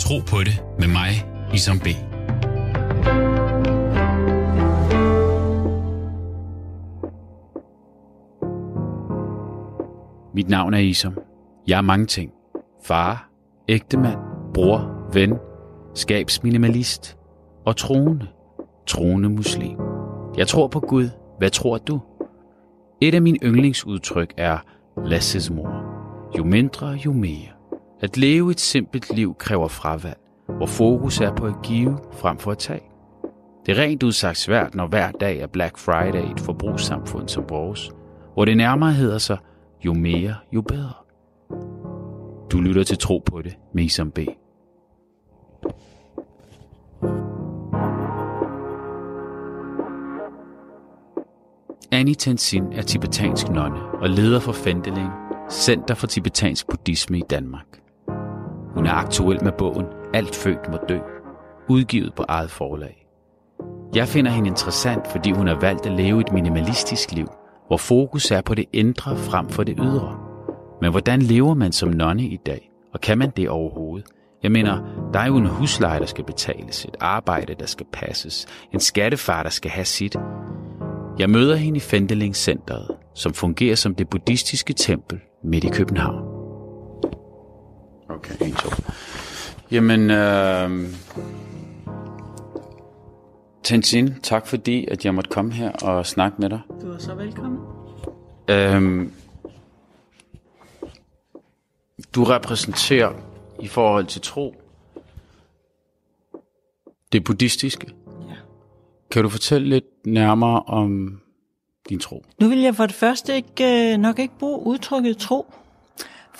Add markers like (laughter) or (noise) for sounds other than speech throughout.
Tro på det med mig, Isam B. Mit navn er Isam. Jeg er mange ting. Far, ægtemand, bror, ven, skabsminimalist og troende. Troende muslim. Jeg tror på Gud. Hvad tror du? Et af mine yndlingsudtryk er less is more. Jo mindre, jo mere. At leve et simpelt liv kræver fravalg, hvor fokus er på at give frem for at tage. Det er rent udsagt svært, når hver dag er Black Friday i et forbrugssamfund som vores, hvor det nærmere hedder sig, jo mere, jo bedre. Du lytter til Tro på det med Isam B. Annie Tenzin er tibetansk nonne og leder for Fendeling, Center for Tibetansk Buddhisme i Danmark. Hun er aktuel med bogen Alt født må dø, udgivet på eget forlag. Jeg finder hende interessant, fordi hun har valgt at leve et minimalistisk liv, hvor fokus er på det indre frem for det ydre. Men hvordan lever man som nonne i dag? Og kan man det overhovedet? Jeg mener, der er jo en husleje, der skal betales, et arbejde, der skal passes, en skattefar, der skal have sit. Jeg møder hende i Fendeling Centeret, som fungerer som det buddhistiske tempel midt i København. Okay, en, to. Jamen, øh... Tenzin, tak fordi, at jeg måtte komme her og snakke med dig. Du er så velkommen. Øhm, du repræsenterer i forhold til tro det buddhistiske. Ja. Kan du fortælle lidt nærmere om din tro? Nu vil jeg for det første ikke, øh, nok ikke bruge udtrykket tro,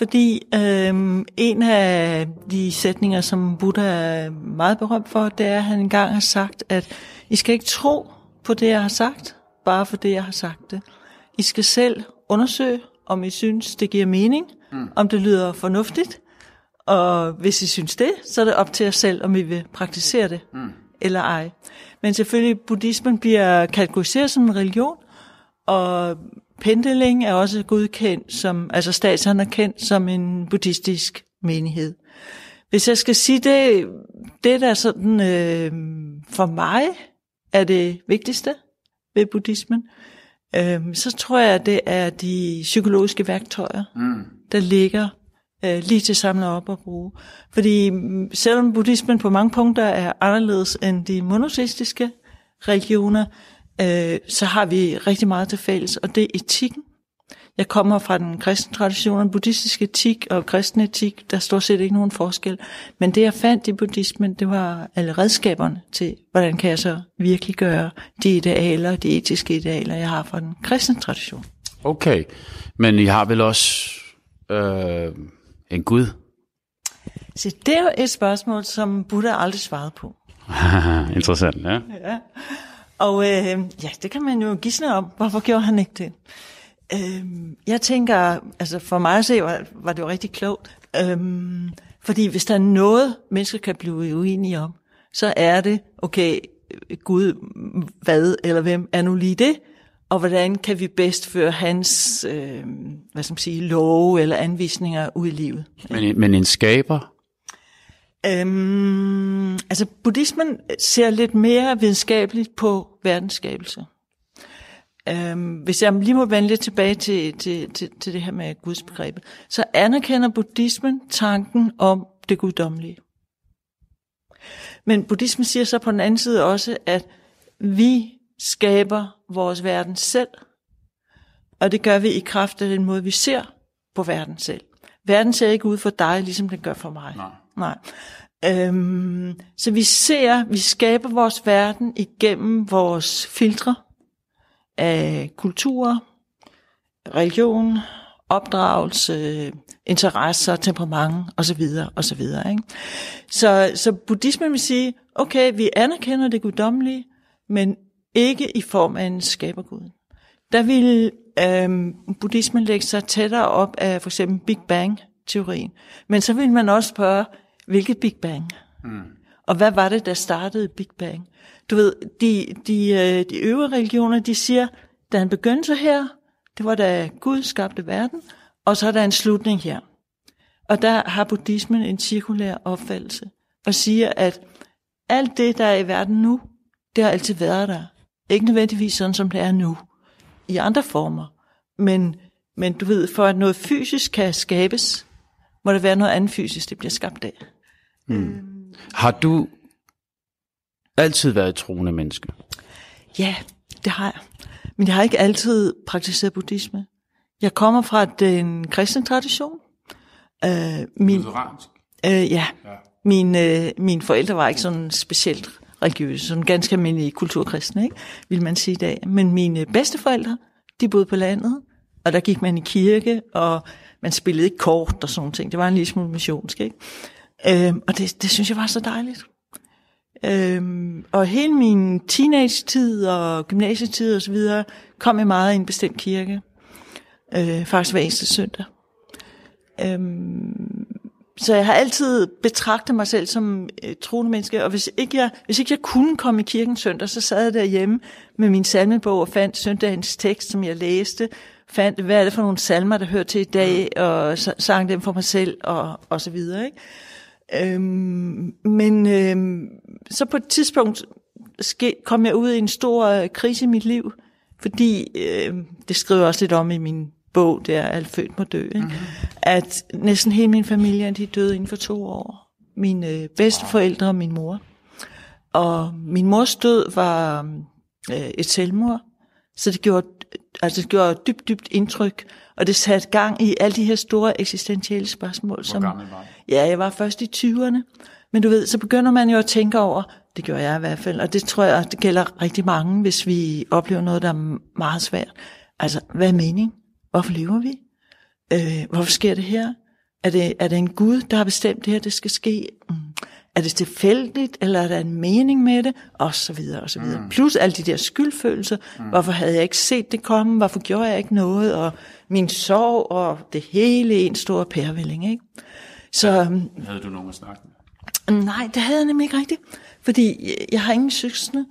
fordi øhm, en af de sætninger, som Buddha er meget berømt for, det er, at han engang har sagt, at I skal ikke tro på det, jeg har sagt, bare for det, jeg har sagt det. I skal selv undersøge, om I synes, det giver mening, mm. om det lyder fornuftigt, og hvis I synes det, så er det op til jer selv, om I vil praktisere det mm. eller ej. Men selvfølgelig, buddhismen bliver kategoriseret som en religion, og Pendeling er også godkendt som, altså statsanerkendt som en buddhistisk menighed. Hvis jeg skal sige det, det der sådan, øh, for mig er det vigtigste ved buddhismen, øh, så tror jeg, det er de psykologiske værktøjer, mm. der ligger øh, lige til at samle op og bruge. Fordi selvom buddhismen på mange punkter er anderledes end de monoteistiske religioner, øh, så har vi rigtig meget til fælles, og det er etikken. Jeg kommer fra den kristne tradition, buddhistisk etik og kristen etik, der er stort set ikke nogen forskel. Men det jeg fandt i buddhismen, det var alle redskaberne til, hvordan kan jeg så virkelig gøre de idealer, de etiske idealer, jeg har fra den kristne tradition. Okay, men I har vel også øh, en Gud? Så det er jo et spørgsmål, som Buddha aldrig svarede på. (laughs) Interessant, ja. ja. Og øh, ja, det kan man jo gisne om. Hvorfor gjorde han ikke det? Øh, jeg tænker, altså for mig at se, var, var det jo rigtig klogt. Øh, fordi hvis der er noget, mennesker kan blive uenige om, så er det, okay, Gud, hvad eller hvem er nu lige det? Og hvordan kan vi bedst føre hans, øh, hvad skal man sige, love eller anvisninger ud i livet? Men, men en skaber? Øhm, altså, buddhismen ser lidt mere videnskabeligt på verdensskabelse. Øhm, hvis jeg lige må vende lidt tilbage til, til, til, til det her med gudsbegrebet, så anerkender buddhismen tanken om det guddommelige. Men buddhismen siger så på den anden side også, at vi skaber vores verden selv, og det gør vi i kraft af den måde, vi ser på verden selv. Verden ser ikke ud for dig, ligesom den gør for mig. Nej. Nej. Øhm, så vi ser, vi skaber vores verden igennem vores filtre af kultur, religion, opdragelse, interesser, temperament osv. osv. Ikke? Så, så buddhismen vil sige, okay, vi anerkender det guddommelige, men ikke i form af en skabergud. Der vil øhm, buddhismen lægge sig tættere op af for eksempel Big Bang Bang-teorien. Men så vil man også spørge, hvilket Big Bang? Mm. Og hvad var det, der startede Big Bang? Du ved, de, de, øh, de øvrige religioner, de siger, da han begyndte her, det var da Gud skabte verden, og så er der en slutning her. Og der har buddhismen en cirkulær opfattelse. og siger, at alt det, der er i verden nu, det har altid været der. Ikke nødvendigvis sådan, som det er nu, i andre former. Men, men du ved, for at noget fysisk kan skabes, må det være noget andet fysisk, det bliver skabt af. Mm. Har du altid været et troende menneske? Ja, det har jeg. Men jeg har ikke altid praktiseret buddhisme. Jeg kommer fra den kristne tradition. Øh, min, øh, ja. ja. Min, øh, mine forældre var ikke sådan specielt religiøse, sådan ganske almindelige kulturkristne, ikke? vil man sige i dag. Men mine bedsteforældre, de boede på landet, og der gik man i kirke, og man spillede ikke kort og sådan ting. Det var en lille smule missionsk, ikke? Øh, og det, det synes jeg var så dejligt. Øhm, og hele min teenage-tid og gymnasietid og så videre, kom jeg meget i en bestemt kirke. Øh, faktisk hver eneste søndag. Øhm, så jeg har altid betragtet mig selv som øh, troende menneske, og hvis ikke, jeg, hvis ikke jeg kunne komme i kirken søndag, så sad jeg derhjemme med min salmebog og fandt søndagens tekst, som jeg læste, fandt, hvad er det for nogle salmer, der hører til i dag, og sang dem for mig selv, og, og så videre. Ikke? Øhm, men øhm, så på et tidspunkt ske, kom jeg ud i en stor øh, krise i mit liv, fordi øh, det skriver jeg også lidt om i min bog, der alt født må dø, ikke? Mm-hmm. at næsten hele min familie de døde inden for to år. Mine øh, bedsteforældre og min mor. Og min mors død var øh, et selvmord, så det gjorde, altså det gjorde dybt, dybt indtryk, og det satte gang i alle de her store eksistentielle spørgsmål. Hvor som, gammel var Ja, jeg var først i 20'erne. Men du ved, så begynder man jo at tænke over, det gør jeg i hvert fald, og det tror jeg, det gælder rigtig mange, hvis vi oplever noget, der er meget svært. Altså, hvad er mening? Hvorfor lever vi? Øh, hvorfor sker det her? Er det, er det en Gud, der har bestemt det her, det skal ske? Mm. Er det tilfældigt, eller er der en mening med det? Og så videre, og så videre. Mm. Plus alle de der skyldfølelser. Mm. Hvorfor havde jeg ikke set det komme? Hvorfor gjorde jeg ikke noget? Og min sorg, og det hele en stor pærevælling, ikke? Så, øhm, havde du nogen at snakke med? Nej, det havde jeg nemlig ikke rigtigt. Fordi jeg har ingen søskende.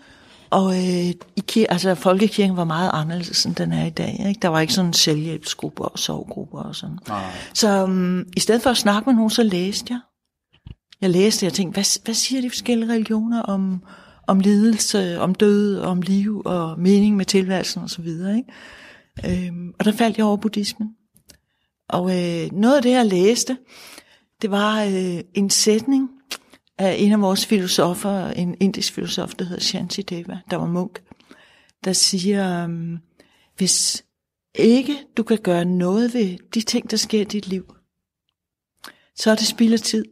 Og øh, i altså, folkekirken var meget anderledes, end den er i dag. Ikke? Der var ikke sådan selvhjælpsgrupper og sovgrupper og sådan. Nej. Så um, i stedet for at snakke med nogen, så læste jeg. Jeg læste, jeg tænkte, hvad, hvad siger de forskellige religioner om, om lidelse, om død, om liv og mening med tilværelsen osv. Øhm, og der faldt jeg over buddhismen. Og øh, noget af det, jeg læste, det var øh, en sætning af en af vores filosofer, en indisk filosof, der hedder Shantideva, der var munk, der siger, øh, hvis ikke du kan gøre noget ved de ting, der sker i dit liv, så er det spild af tid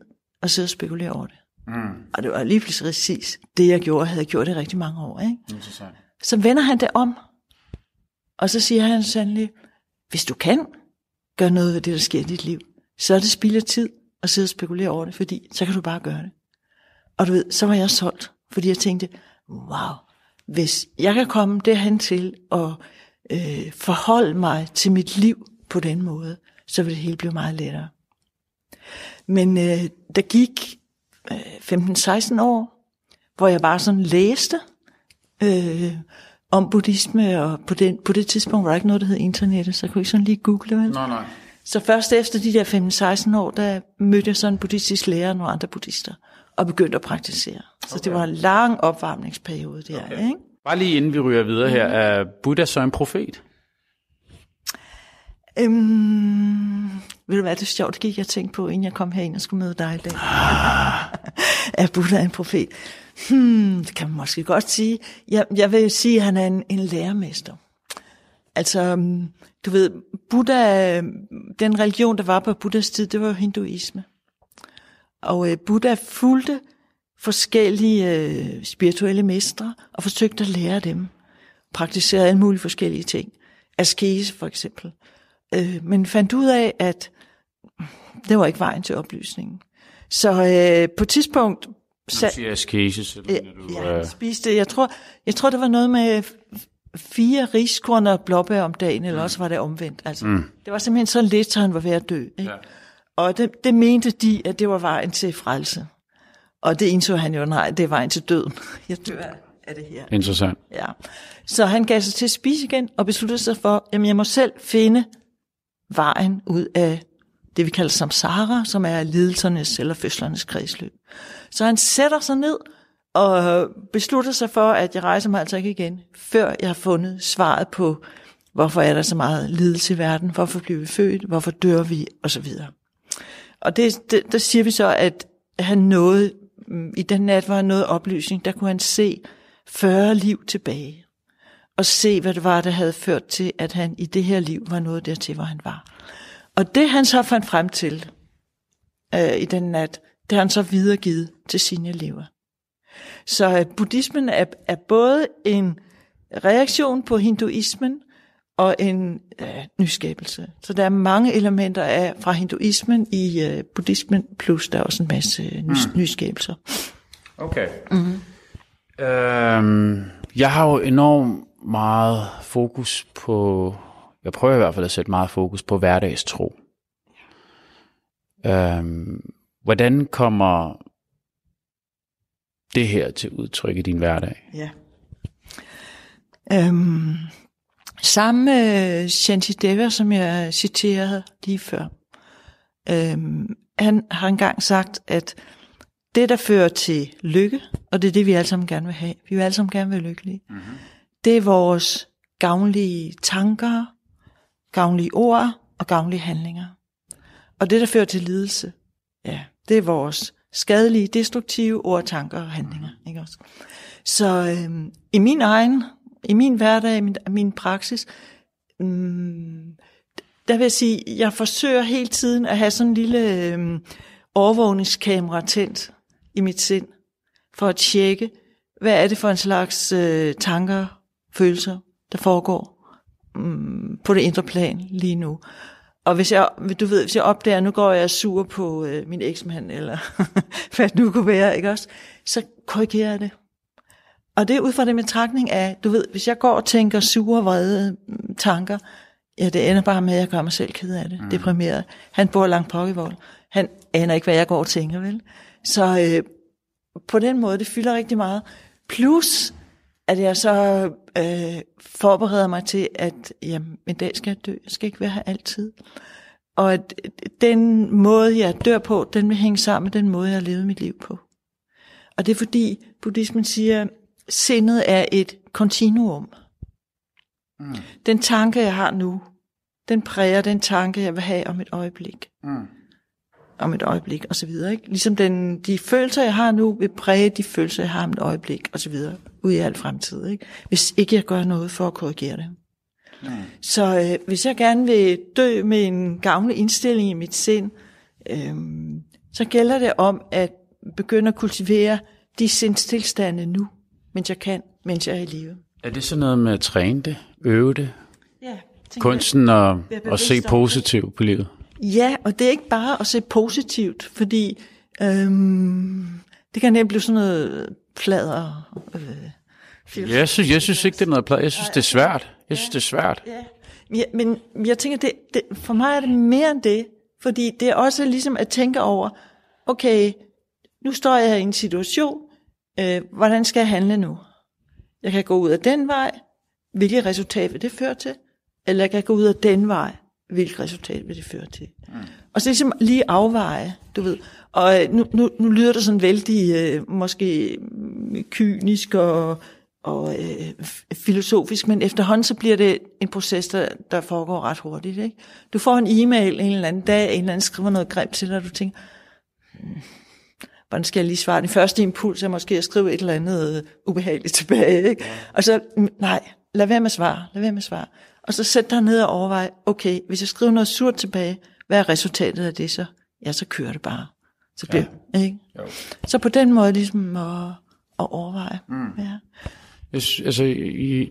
at sidde og spekulere over det. Mm. Og det var lige præcis det, jeg gjorde, havde gjort det rigtig mange år. Ikke? Interessant. Så vender han det om, og så siger han sandelig, hvis du kan gøre noget ved det, der sker i dit liv, så er det spild af tid at sidde og spekulere over det, fordi så kan du bare gøre det. Og du ved, så var jeg solgt, fordi jeg tænkte, wow, hvis jeg kan komme derhen til at øh, forholde mig til mit liv på den måde, så vil det hele blive meget lettere. Men øh, der gik øh, 15-16 år, hvor jeg bare sådan læste øh, om buddhisme, og på, den, på det tidspunkt var der ikke noget, der hed internettet, så jeg kunne ikke sådan lige google, vel? Nej, nej. Så først efter de der 15-16 år, der mødte jeg sådan en buddhistisk lærer og nogle andre buddhister, og begyndte at praktisere. Så okay. det var en lang opvarmningsperiode der, okay. ikke? Bare lige inden vi ryger videre her, er Buddha så en profet? Øhm, ved du hvad, det er sjovt, det gik jeg tænkte på, inden jeg kom herind og skulle møde dig i dag. (laughs) er Buddha en profet? Hmm, det kan man måske godt sige. Jeg, jeg vil sige, at han er en, en lærermester. Altså, øhm, du ved, Buddha, den religion, der var på Buddhas tid, det var hinduisme. Og øh, Buddha fulgte forskellige øh, spirituelle mestre og forsøgte at lære dem. Praktiserede alle mulige forskellige ting. Askese for eksempel. Øh, men fandt ud af, at det var ikke vejen til oplysningen. Så øh, på et tidspunkt... Du siger askese, så mener du... Ja, øh... spiste, jeg tror, jeg tror, det var noget med fire riskorn og blåbær om dagen, eller mm. også var det omvendt. Altså, mm. Det var simpelthen så lidt, så han var ved at dø. Ikke? Ja. Og det, det mente de, at det var vejen til frelse. Og det indså han jo, nej, det er vejen til døden. (laughs) Jeg dør af det her. Interessant. Ja. Så han gav sig til at spise igen, og besluttede sig for, at jeg må selv finde vejen ud af det, vi kalder samsara, som er lidelsernes eller fødslernes kredsløb. Så han sætter sig ned og beslutter sig for, at jeg rejser mig altså ikke igen, før jeg har fundet svaret på, hvorfor er der så meget lidelse i verden, hvorfor bliver vi født, hvorfor dør vi, osv. Og det, det, der siger vi så, at han nåede, i den nat var han noget oplysning, der kunne han se 40 liv tilbage, og se, hvad det var, der havde ført til, at han i det her liv var nået dertil, hvor han var. Og det han så fandt frem til øh, i den nat, det har han så videregivet til sine elever. Så øh, buddhismen er, er både en reaktion på hinduismen og en øh, nyskabelse. Så der er mange elementer af fra hinduismen i øh, buddhismen, plus der er også en masse øh, ny, mm. nyskabelser. Okay. Mm-hmm. Øhm, jeg har jo enormt meget fokus på, jeg prøver i hvert fald at sætte meget fokus på hverdagstro. Øhm, hvordan kommer det her til udtryk i din hverdag? Ja. Øhm, sammen med Shantideva, som jeg citerede lige før, øhm, han har engang sagt, at det, der fører til lykke, og det er det, vi alle sammen gerne vil have, vi vil alle sammen gerne være lykkelige, mm-hmm det er vores gavnlige tanker, gavnlige ord og gavnlige handlinger. Og det, der fører til lidelse, ja, det er vores skadelige, destruktive ord, tanker og handlinger. Ikke også? Så øhm, i min egen, i min hverdag, i min, min praksis, øhm, der vil jeg sige, jeg forsøger hele tiden at have sådan en lille øhm, overvågningskamera tændt i mit sind, for at tjekke, hvad er det for en slags øh, tanker, følelser, der foregår øhm, på det indre plan lige nu. Og hvis jeg, du ved, hvis jeg opdager, nu går jeg sur på øh, min eksmand, eller (laughs) hvad det nu kunne være, ikke også? Så korrigerer jeg det. Og det er ud fra den betragtning af, du ved, hvis jeg går og tænker sure, vrede mm, tanker, ja, det ender bare med, at jeg gør mig selv ked af det, mm. deprimeret. Han bor langt på vold. Han aner ikke, hvad jeg går og tænker, vel? Så øh, på den måde, det fylder rigtig meget. Plus, at jeg så øh, forbereder mig til, at jamen, en dag skal jeg dø. Jeg skal ikke være her altid. Og at den måde, jeg dør på, den vil hænge sammen med den måde, jeg har levet mit liv på. Og det er fordi, buddhismen siger, at sindet er et kontinuum. Mm. Den tanke, jeg har nu, den præger den tanke, jeg vil have om et øjeblik. Mm om et øjeblik, og så videre. Ikke? Ligesom den, de følelser, jeg har nu, vil præge de følelser, jeg har om et øjeblik, og så videre, ud i al fremtid. Ikke? Hvis ikke jeg gør noget for at korrigere det. Mm. Så øh, hvis jeg gerne vil dø med en gavnlig indstilling i mit sind, øh, så gælder det om at begynde at kultivere de sindstilstande nu, mens jeg kan, mens jeg er i live. Er det sådan noget med at træne det, øve det? Ja. Kunsten at, at se positivt på livet? Ja, og det er ikke bare at se positivt, fordi øhm, det kan nemt blive sådan noget plader. Øh, jeg, synes, jeg synes ikke, det er noget plader. Jeg synes, det er svært. Jeg synes, det er svært. Ja. Ja, men jeg tænker, det, det, for mig er det mere end det, fordi det er også ligesom at tænke over, okay, nu står jeg i en situation, øh, hvordan skal jeg handle nu? Jeg kan gå ud af den vej, hvilket resultat vil det føre til? Eller jeg kan gå ud af den vej, hvilket resultat vil det føre til. Mm. Og så ligesom lige afveje, du ved. Og øh, nu, nu, nu lyder det sådan vældig øh, måske kynisk og, og øh, filosofisk, men efterhånden så bliver det en proces, der, der foregår ret hurtigt. Ikke? Du får en e-mail en eller anden dag, en eller anden skriver noget grimt til dig, og du tænker, hmm, hvordan skal jeg lige svare? Den første impuls er måske at skrive et eller andet ubehageligt tilbage. Ikke? Og så, nej, lad være med at svare, lad være med at svare. Og så sæt dig ned og overvej, okay, hvis jeg skriver noget surt tilbage, hvad er resultatet af det så? Ja, så kører det bare. Så, bliver, ja. ikke? Jo. så på den måde ligesom at, at overveje. Mm. Ja. Yes, altså i,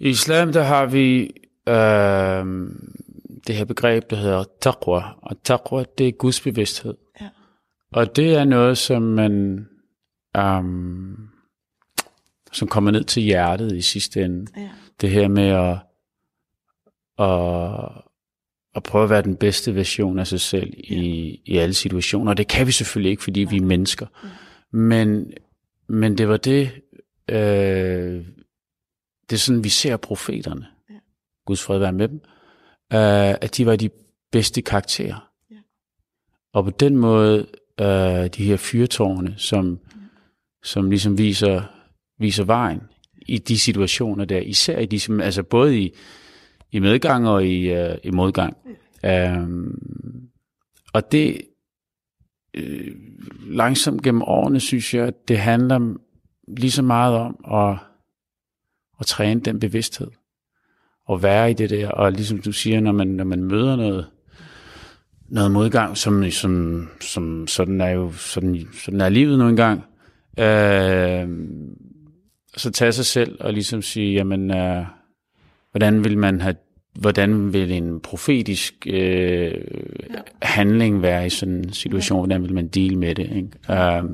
i islam, der har vi øh, det her begreb, der hedder taqwa. Og taqwa, det er Guds bevidsthed. Ja. Og det er noget, som man um, som kommer ned til hjertet i sidste ende. Ja. Det her med at og, og prøve at være den bedste version af sig selv i, ja. i alle situationer. Og det kan vi selvfølgelig ikke, fordi ja. vi er mennesker. Ja. Men, men det var det, øh, det er sådan, vi ser profeterne. Ja. Guds fred være med dem. Øh, at de var de bedste karakterer. Og på den måde, øh, de her fyrtårne, som, som ligesom viser, viser vejen i de situationer der, især i de, som- altså både i, i medgang og i, øh, i modgang. Øhm, og det øh, langsomt gennem årene, synes jeg, at det handler lige så meget om at, at træne den bevidsthed. Og være i det der, og ligesom du siger, når man, når man møder noget, noget modgang, som, som, som sådan er jo sådan, sådan er livet nu engang, øh, så tage sig selv og ligesom sige, jamen, øh, hvordan vil man have, hvordan vil en profetisk øh, handling være i sådan en situation, hvordan vil man deal med det, ikke? Øh,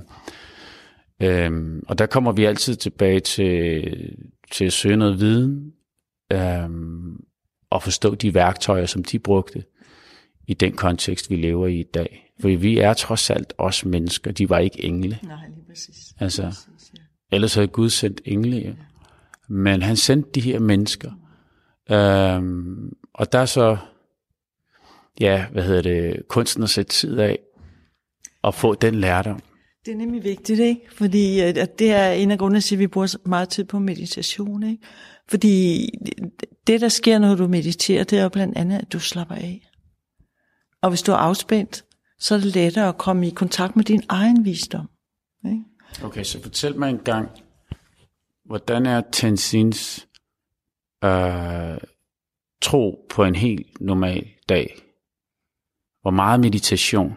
Øhm, og der kommer vi altid tilbage til, til at søge noget viden, øhm, og forstå de værktøjer, som de brugte i den kontekst, vi lever i i dag. For vi er trods alt også mennesker, de var ikke engle. Nej, lige præcis. Altså, præcis ja. ellers havde Gud sendt engle. Ja. Men han sendte de her mennesker. Øhm, og der er så, ja, hvad hedder det, kunsten at sætte tid af, og få den lærdom. Det er nemlig vigtigt, ikke? Fordi at at det er en af grundene til, at vi bruger meget tid på meditation, ikke? Fordi det, der sker, når du mediterer, det er jo blandt andet, at du slapper af. Og hvis du er afspændt, så er det lettere at komme i kontakt med din egen visdom. Ikke? Okay, så fortæl mig en gang, hvordan er Tenzins øh, tro på en helt normal dag? Hvor meget meditation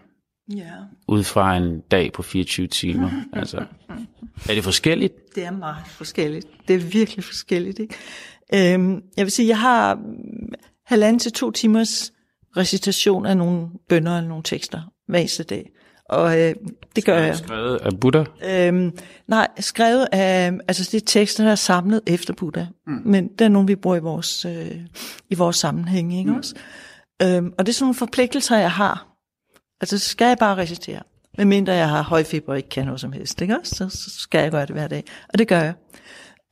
Ja, ud fra en dag på 24 timer? (laughs) altså, er det forskelligt? det er meget forskelligt. Det er virkelig forskelligt, ikke? Øhm, jeg vil sige, jeg har mm, halvanden til to timers recitation af nogle bønder eller nogle tekster hver eneste dag. Og øh, det gør jeg. Skrevet af Buddha? Øhm, nej, skrevet af, altså det er tekster, der er samlet efter Buddha. Mm. Men det er nogle, vi bruger i vores, øh, i vores sammenhæng, ikke mm. også? Øhm, og det er sådan nogle forpligtelser, jeg har. Altså, så skal jeg bare recitere. Medmindre jeg har høj feber og ikke kan noget som helst, ikke også? Så, så skal jeg gøre det hver dag. Og det gør jeg.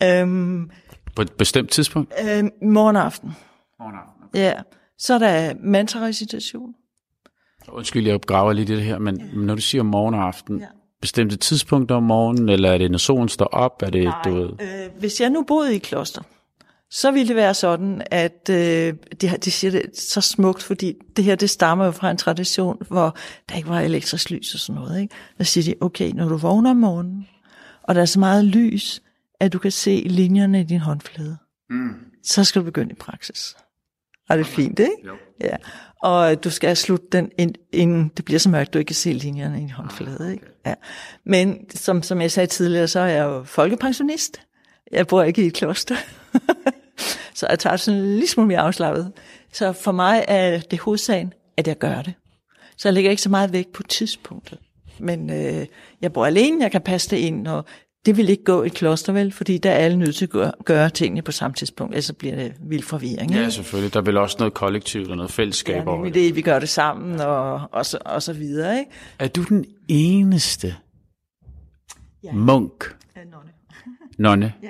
Øhm, På et bestemt tidspunkt? øhm, morgen og aften. Oh, no. Ja. Så er der mantra-recitation. Undskyld, jeg graver lidt i det her, men ja. når du siger morgen og aften, Ja. bestemte tidspunkter om morgenen, eller er det, når solen står op? Er det, du ved, Øh, hvis jeg nu boede i kloster, så ville det være sådan, at øh, de, har- de siger det så smukt, fordi det her, det stammer jo fra en tradition, hvor der ikke var elektrisk lys og sådan noget. Ikke? Der siger de, okay, når du vågner om morgenen, og der er så meget lys, at du kan se linjerne i din håndflade, mm. så skal du begynde i praksis. Og det er fint, ikke? Jo. Ja. Og du skal slutte den, ind- inden det bliver så mørkt, du ikke kan se linjerne i din håndflade. Ikke? Ja. Men som, som jeg sagde tidligere, så er jeg jo folkepensionist. Jeg bor ikke i et kloster. (laughs) så jeg tager det sådan en lille smule mere afslappet. Så for mig er det hovedsagen, at jeg gør det. Så jeg lægger ikke så meget vægt på tidspunktet. Men øh, jeg bor alene, jeg kan passe det ind, og det vil ikke gå i et kloster, vel? Fordi der er alle nødt til at gøre, gøre tingene på samme tidspunkt, ellers så bliver det vild forvirring. ikke? Ja, selvfølgelig. Der er vel også noget kollektivt og noget fællesskab Ja, over det. det, vi gør det sammen, og, og, så, og så videre, ikke? Er du den eneste Ja. munk, Ja, nonne. (laughs) nonne, Ja.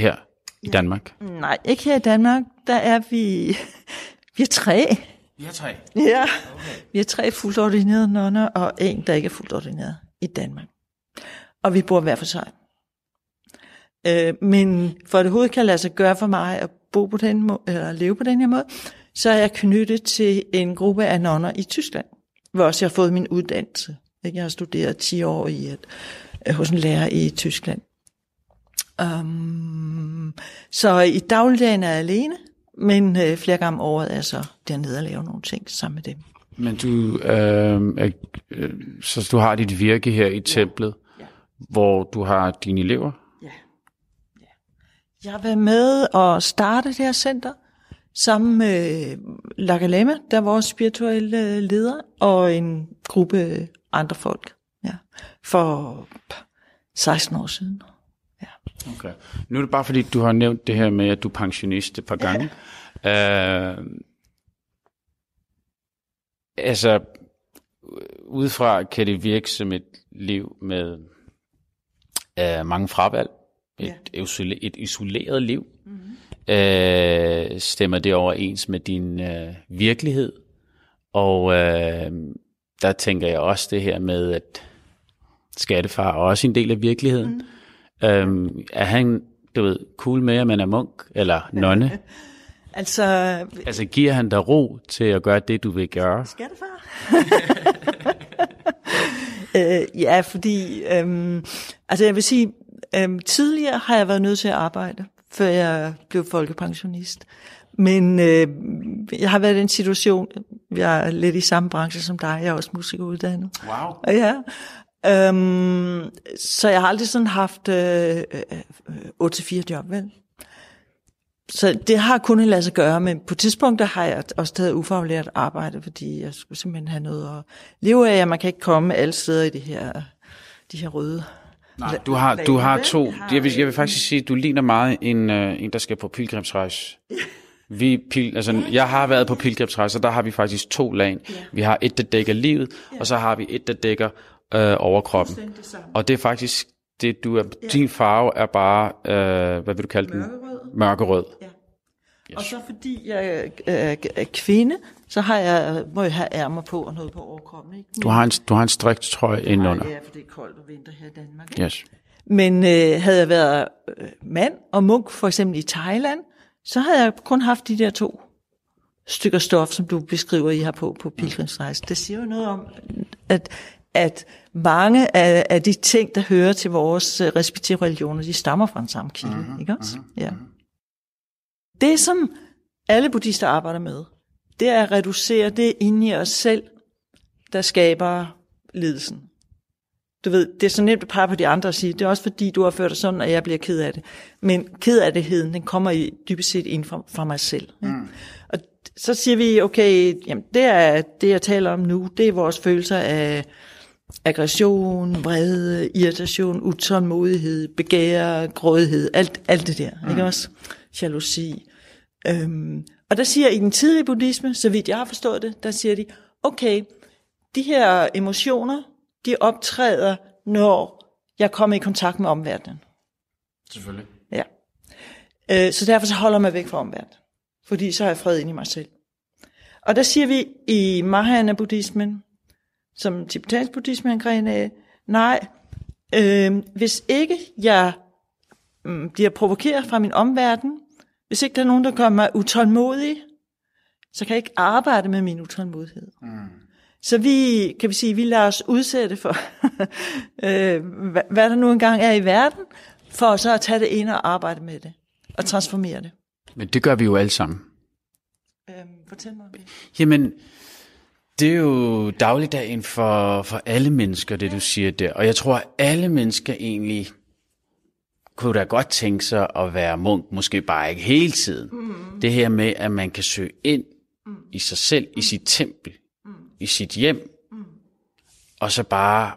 her i Danmark? Nej, ikke her i Danmark. Der er vi, (laughs) vi er tre. Vi har tre. Ja. Vi er tre fuldt ordinerede nonner, og en, der ikke er fuldt ordineret i Danmark. Og vi bor hver for sig. Øh, men for at det hovedet kan lade sig gøre for mig at bo på den måde, eller leve på den her måde, så er jeg knyttet til en gruppe af nonner i Tyskland, hvor også jeg har fået min uddannelse. Jeg har studeret 10 år i et, øh, hos en lærer i Tyskland. Um, så i dagligdagen er jeg alene, men øh, flere gange om året er jeg så dernede og laver nogle ting sammen med dem. Men du, øh, er, øh, så du har dit virke her i templet, hvor du har dine elever. Ja. ja. Jeg været med og starte det her center sammen med Lagalema, der er vores spirituelle øh, leder, og en gruppe andre folk. Ja. For 16 år siden. Ja. Okay. Nu er det bare fordi, du har nævnt det her med, at du er pensionist et par gange. Ja. Øh, altså, udefra kan det virke som et liv med øh, mange fravalg. Et, ja. isole, et isoleret liv. Mm-hmm. Øh, stemmer det overens med din øh, virkelighed? Og øh, der tænker jeg også det her med, at skattefar er også en del af virkeligheden. Mm. Øhm, er han, du ved, cool med, at man er munk eller nonne? (laughs) Altså, altså giver han dig ro til at gøre det, du vil gøre? Skattefar? (laughs) øh, ja, fordi, øhm, altså jeg vil sige, øhm, tidligere har jeg været nødt til at arbejde, før jeg blev folkepensionist. Men øh, jeg har været i en situation, jeg er lidt i samme branche som dig, jeg er også musikeruddannet. Wow. Ja. Øhm, så jeg har aldrig sådan haft øh, øh, 8-4 job, vel? Så det har kun lade sig gøre, men på tidspunkter har jeg også taget ufaglært arbejde, fordi jeg skulle simpelthen have noget at leve af, og man kan ikke komme alle steder i det her, de her røde Nej, du har, du har to. Jeg vil, jeg vil faktisk sige, at du ligner meget en, uh, en der skal på pilgrimsrejse. (laughs) Vi pil, altså, jeg har været på pilgrimsrejse, og der har vi faktisk to lag. Vi har et, der dækker livet, og så har vi et, der dækker øh, overkroppen. Og det er faktisk, det du er, din farve er bare, øh, hvad vil du kalde den? Mørkerød. Yes. Og så fordi jeg er, er kvinde, så har jeg, må jeg have ærmer på og noget på overkroppen. Ikke? Du har en, du har en striktrøje indenunder. Ja, for det er koldt og vinter her i Danmark. Ikke? Yes. Men øh, havde jeg været øh, mand og munk, for eksempel i Thailand, så havde jeg kun haft de der to stykker stof, som du beskriver, I har på på pilgrimsrejse. Det siger jo noget om, at, at mange af, af de ting, der hører til vores respektive religioner, de stammer fra en samme kilde. Mm-hmm, ikke også? Mm-hmm. Ja. Det, som alle buddhister arbejder med, det er at reducere det inde i os selv, der skaber lidelsen. Du ved, det er så nemt at pege på de andre og sige, det er også fordi, du har ført dig sådan, at jeg bliver ked af det. Men ked af detheden, den kommer i, dybest set ind fra, fra mig selv. Mm. Og så siger vi, okay, jamen det er det, jeg taler om nu, det er vores følelser af aggression, vrede, irritation, utålmodighed, begær, grådighed, alt, alt det der, mm. ikke også? Jalousi. Øhm, og der siger i den tidlige buddhisme, så vidt jeg har forstået det, der siger de, okay, de her emotioner, de optræder, når jeg kommer i kontakt med omverdenen. Selvfølgelig. Ja. Øh, så derfor så holder jeg mig væk fra omverdenen. Fordi så har jeg fred ind i mig selv. Og der siger vi i Mahayana-buddhismen, som tibetansk buddhisme er en gren af, nej, øh, hvis ikke jeg øh, bliver provokeret fra min omverden, hvis ikke der er nogen, der gør mig utålmodig, så kan jeg ikke arbejde med min utålmodighed. Mm. Så vi, kan vi sige, vi lader os udsætte for, (laughs) øh, hvad, hvad der nu engang er i verden, for så at tage det ind og arbejde med det, og transformere det. Men det gør vi jo alle sammen. Øhm, fortæl mig om det. Jamen, det er jo dagligdagen for, for alle mennesker, det du siger der. Og jeg tror, at alle mennesker egentlig kunne da godt tænke sig at være munk, måske bare ikke hele tiden. Mm. Det her med, at man kan søge ind mm. i sig selv, i sit tempel, mm. i sit hjem, mm. og så bare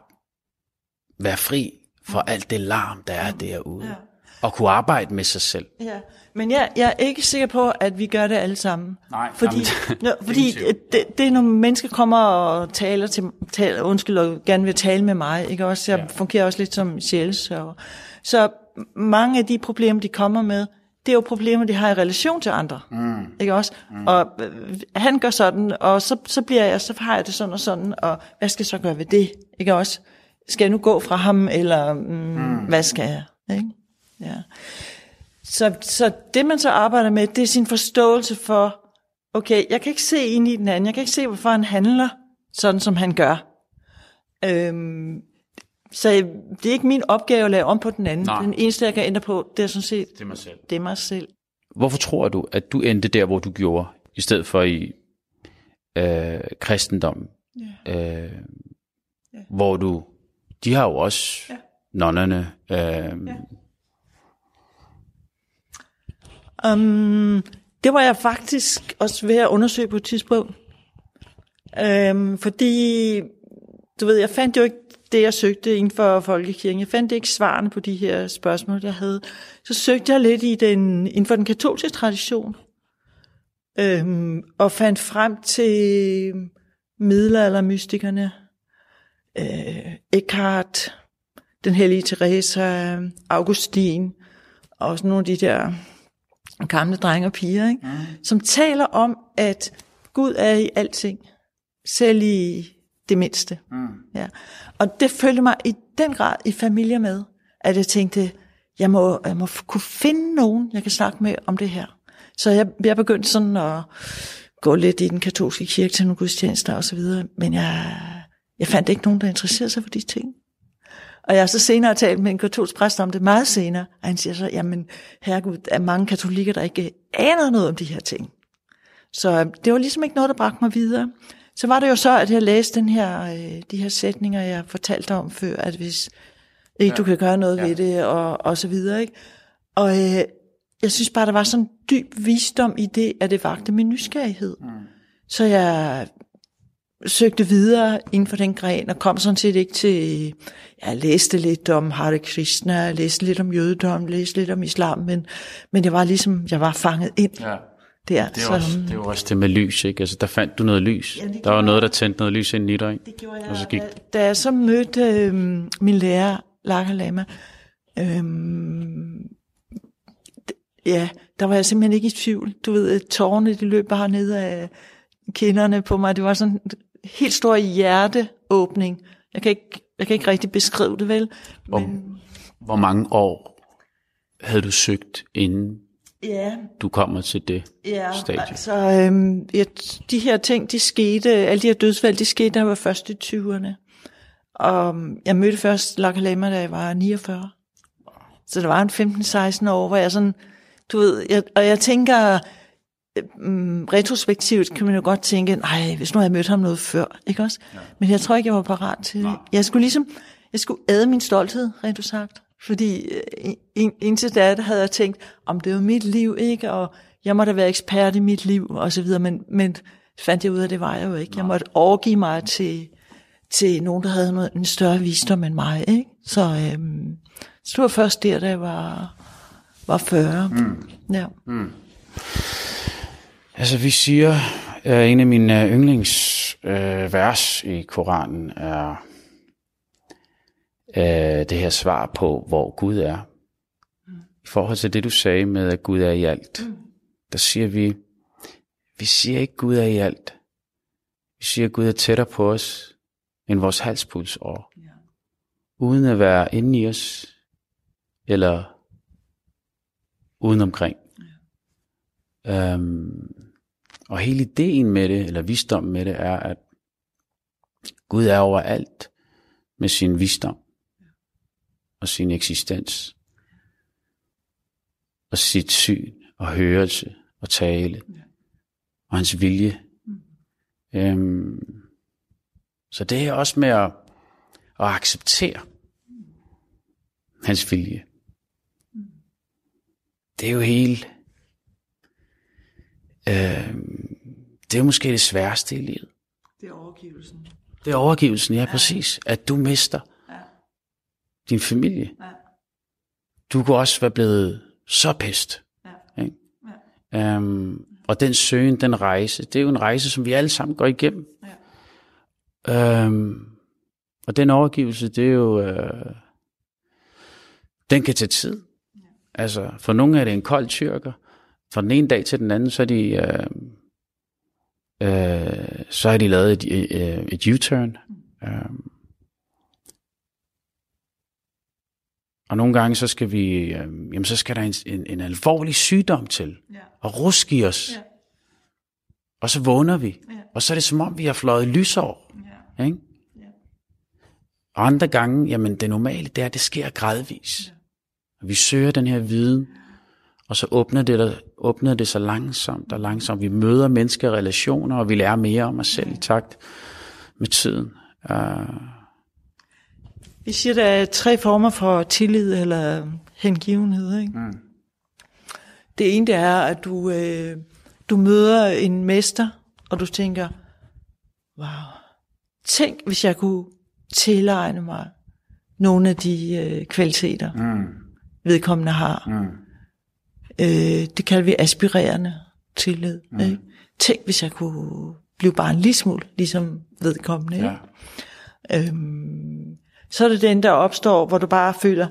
være fri for mm. alt det larm, der er mm. derude. Ja. Og kunne arbejde med sig selv. Ja, men jeg, jeg er ikke sikker på, at vi gør det alle sammen. Nej, fordi, jamen, (laughs) nå, fordi det, det er, når mennesker kommer og taler til, taler, undskyld, og gerne vil tale med mig, ikke også? Jeg ja. fungerer også lidt som sjælsørger. Så mange af de problemer, de kommer med, det er jo problemer, de har i relation til andre. Mm. Ikke også? Mm. Og øh, han gør sådan, og så, så bliver jeg, så har jeg det sådan og sådan, og hvad skal jeg så gøre ved det? Ikke også? Skal jeg nu gå fra ham, eller mm, mm. hvad skal jeg? Ikke? Ja. Så, så det, man så arbejder med, det er sin forståelse for, okay, jeg kan ikke se ind i den anden, jeg kan ikke se, hvorfor han handler sådan, som han gør. Øhm, så det er ikke min opgave at lave om på den anden. Nej. Den eneste, jeg kan ændre på, det er sådan set, det er mig selv. Det er mig selv. Hvorfor tror du, at du endte der, hvor du gjorde, i stedet for i øh, kristendommen? Ja. Øh, ja. Hvor du, de har jo også ja. nonnerne. Øh, ja. Um, det var jeg faktisk også ved at undersøge på et tidspunkt. Um, fordi, du ved, jeg fandt jo ikke det, jeg søgte inden for folkekirken. Jeg fandt ikke svarene på de her spørgsmål, jeg havde. Så søgte jeg lidt i den, inden for den katolske tradition. Um, og fandt frem til middelaldermystikerne. Uh, Eckhart, den hellige Teresa, Augustin, og sådan nogle af de der gamle drenge og piger, ikke? Mm. som taler om, at Gud er i alting. Selv i det mindste. Mm. Ja. Og det følte mig i den grad i familie med, at jeg tænkte, jeg må, jeg må kunne finde nogen, jeg kan snakke med om det her. Så jeg, jeg begyndte sådan at gå lidt i den katolske kirke til nogle gudstjenester og så videre, men jeg, jeg fandt ikke nogen, der interesserede sig for de ting. Og jeg har så senere talt med en katolsk præst om det meget senere, og han siger så, jamen herregud, der er mange katolikker, der ikke aner noget om de her ting. Så det var ligesom ikke noget, der bragte mig videre. Så var det jo så, at jeg læste den her, øh, de her sætninger, jeg fortalte om før, at hvis ikke ja. du kan gøre noget ja. ved det, og, og så videre. Ikke? Og øh, jeg synes bare, der var sådan en dyb visdom i det, at det vagte min nysgerrighed. Mm. Så jeg søgte videre inden for den gren, og kom sådan set ikke til, jeg læste lidt om Hare Krishna, jeg læste lidt om jødedom, læste lidt om islam, men, men jeg var ligesom, jeg var fanget ind. Ja. Der, det, er så, også, det er jo også det med lys, ikke? Altså, der fandt du noget lys. Ja, der var noget, der tændte noget lys ind i dig, ikke? Det gjorde jeg. Og så gik... Da jeg så mødte øh, min lærer, Laka Lama, øh, ja, der var jeg simpelthen ikke i tvivl. Du ved, tårne, de løb bare ned af kinderne på mig. Det var sådan en helt stor hjerteåbning. Jeg kan ikke, jeg kan ikke rigtig beskrive det, vel? Men... Hvor, hvor mange år havde du søgt, inden ja. du kommer til det ja, stadie? altså, øhm, ja, de her ting, de skete, alle de her dødsfald, de skete, da jeg var først i 20'erne. Og jeg mødte først Lakalema, da jeg var 49. Så der var en 15-16 år, hvor jeg sådan, du ved, jeg, og jeg tænker, um, retrospektivt kan man jo godt tænke, nej, hvis nu havde jeg mødt ham noget før, ikke også? Ja. Men jeg tror ikke, jeg var parat til det. Jeg skulle ligesom, jeg skulle æde min stolthed, rent du sagt. Fordi uh, indtil da havde jeg tænkt, om det var mit liv, ikke? Og jeg måtte være ekspert i mit liv, og så videre. Men, men fandt jeg ud af, at det var jeg jo ikke. Jeg måtte overgive mig til, til nogen, der havde noget, en større visdom end mig, ikke? Så, øhm, så det var først der, da jeg var, var 40. Mm. Ja. Mm. Altså vi siger, at en af mine yndlingsvers øh, i Koranen er øh, det her svar på, hvor Gud er. Mm. I forhold til det, du sagde med, at Gud er i alt, mm. der siger vi, vi siger ikke, Gud er i alt. Vi siger, at Gud er tættere på os, end vores halspulsår. Ja. Uden at være inde i os, eller uden omkring. Ja. Øhm, og hele ideen med det, eller visdom med det, er, at Gud er overalt med sin visdom og sin eksistens og sit syn og hørelse og tale og hans vilje. Mm. Øhm, så det er også med at, at acceptere hans vilje. Mm. Det er jo hele øh, det er måske det sværeste i livet. Det er overgivelsen. Det er overgivelsen, ja, ja. præcis. At du mister. Din familie. Ja. Du kunne også være blevet så pest. Ja. Ikke? Ja. Um, og den søgen, den rejse, det er jo en rejse, som vi alle sammen går igennem. Ja. Um, og den overgivelse, det er jo, uh, den kan tage tid. Ja. Altså, for nogle er det en kold tyrker, fra den ene dag til den anden, så er de, øh, øh, så har de lavet et, øh, et U-turn. Øh. Og nogle gange, så skal vi, øh, jamen så skal der en, en, en alvorlig sygdom til, ja. og ruske os. Ja. Og så vågner vi. Ja. Og så er det som om, vi har fløjet lysår. Ja. Ikke? Ja. Og andre gange, jamen det normale, det er, at det sker gradvis. Ja. Og vi søger den her viden. Ja og så åbner det, der, åbner det så langsomt og langsomt. Vi møder menneskerelationer, og vi lærer mere om os selv i takt med tiden. Uh... Vi siger, der er tre former for tillid eller hengivenhed. Ikke? Mm. Det ene det er, at du, øh, du møder en mester, og du tænker, wow, tænk hvis jeg kunne tilegne mig nogle af de øh, kvaliteter, mm. vedkommende har. Mm Øh, det kalder vi aspirerende tillid. Mm. Ikke? Tænk, hvis jeg kunne blive bare en lille smule, ligesom vedkommende. Ikke? Ja. Øhm, så er det den, der opstår, hvor du bare føler,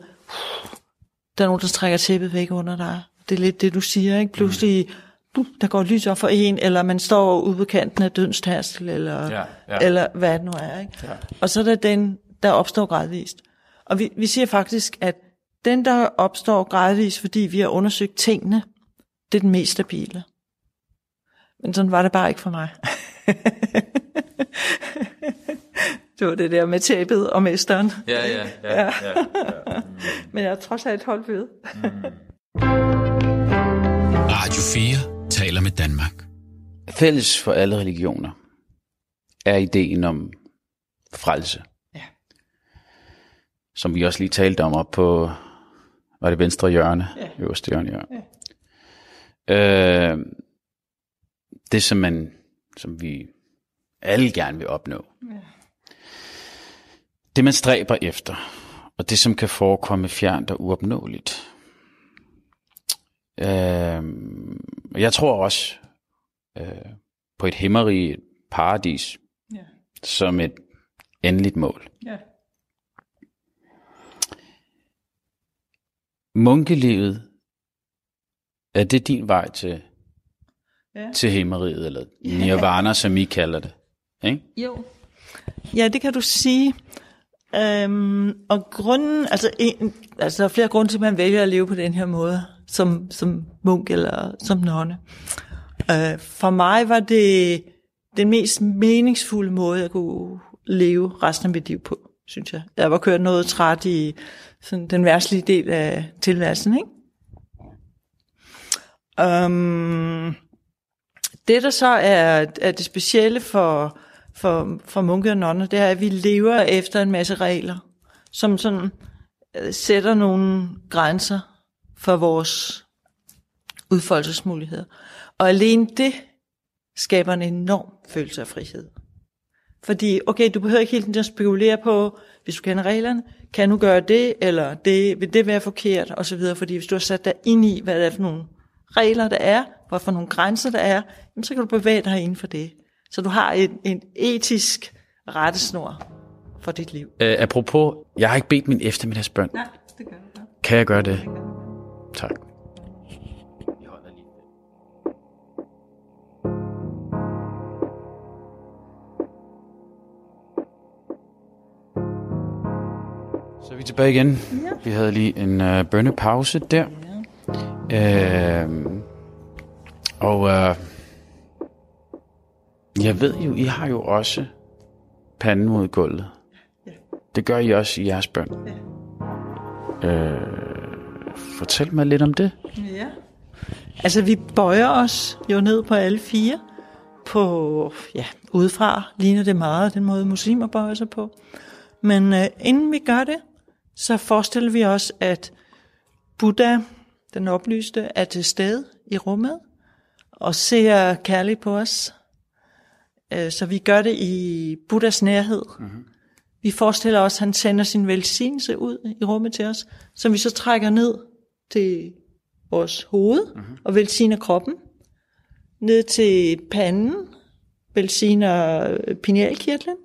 der er nogen, der trækker tæppet væk under dig. Det er lidt det, du siger. Ikke? Pludselig mm. buh, der går lys op for en, eller man står ude på kanten af dødens tærskel, eller, Ja, ja. eller hvad det nu er. Ikke? Ja. Og så er der den, der opstår gradvist. Og vi, vi siger faktisk, at den, der opstår gradvist, fordi vi har undersøgt tingene, det er den mest stabile. Men sådan var det bare ikke for mig. (laughs) det var det der med tabet og mesteren. Ja, ja, ja. ja, ja. (laughs) Men jeg har trods alt holdt ved. Radio 4 taler med Danmark. Fælles for alle religioner er ideen om frelse. Ja. Som vi også lige talte om op på, var det venstre hjørne? Ja. Øverste hjørne, ja. ja. Øh, det som man, som vi alle gerne vil opnå. Ja. Det man stræber efter, og det som kan forekomme fjernt og uopnåeligt. Øh, jeg tror også øh, på et himmerige, paradis, Ja. som et endeligt mål. Ja. Munkelivet, er det din vej til, Ja. til himmeriget, eller nirvana, som I kalder det? Ikke? Jo. Ja, det kan du sige. Øhm, og grunden, altså, en, altså der er flere grunde til, at man vælger at leve på den her måde, som, som munk eller som nonne. Øh, for mig var det den mest meningsfulde måde, jeg kunne leve resten af mit liv på, synes jeg. Jeg var kørt noget træt i sådan, den værtslige del af tilværelsen, ikke? Øhm, det, der så er, er det specielle for, for, for munke og nonner, det er, at vi lever efter en masse regler, som sådan øh, sætter nogle grænser for vores udfoldelsesmuligheder. Og alene det skaber en enorm følelse af frihed. Fordi, okay, du behøver ikke hele tiden at spekulere på, hvis du kender reglerne, kan du gøre det, eller det, vil det være forkert, og så videre. Fordi hvis du har sat dig ind i, hvad det er for nogle regler, der er, hvad for nogle grænser, der er, jamen, så kan du bevæge dig inden for det. Så du har en, en etisk rettesnor for dit liv. Øh, apropos, jeg har ikke bedt min eftermiddagsbøn. Nej, det gør du. Kan jeg gøre det? Tak. Så er vi tilbage igen. Ja. Vi havde lige en øh, bønnepause der. Øh, og øh, jeg ved jo, I har jo også panden mod gulvet. Ja. Det gør I også i jeres bøn. Øh, fortæl mig lidt om det. Ja. Altså, vi bøjer os jo ned på alle fire. På, ja, udefra ligner det meget den måde, muslimer bøjer sig på. Men øh, inden vi gør det, så forestiller vi os, at Buddha, den oplyste, er til stede i rummet og ser kærligt på os. Øh, så vi gør det i Buddhas nærhed. Mm-hmm. Vi forestiller os, at han sender sin velsignelse ud i rummet til os, som vi så trækker ned til vores hoved mm-hmm. og velsigner kroppen. Ned til panden, velsigner pinealkirtlen,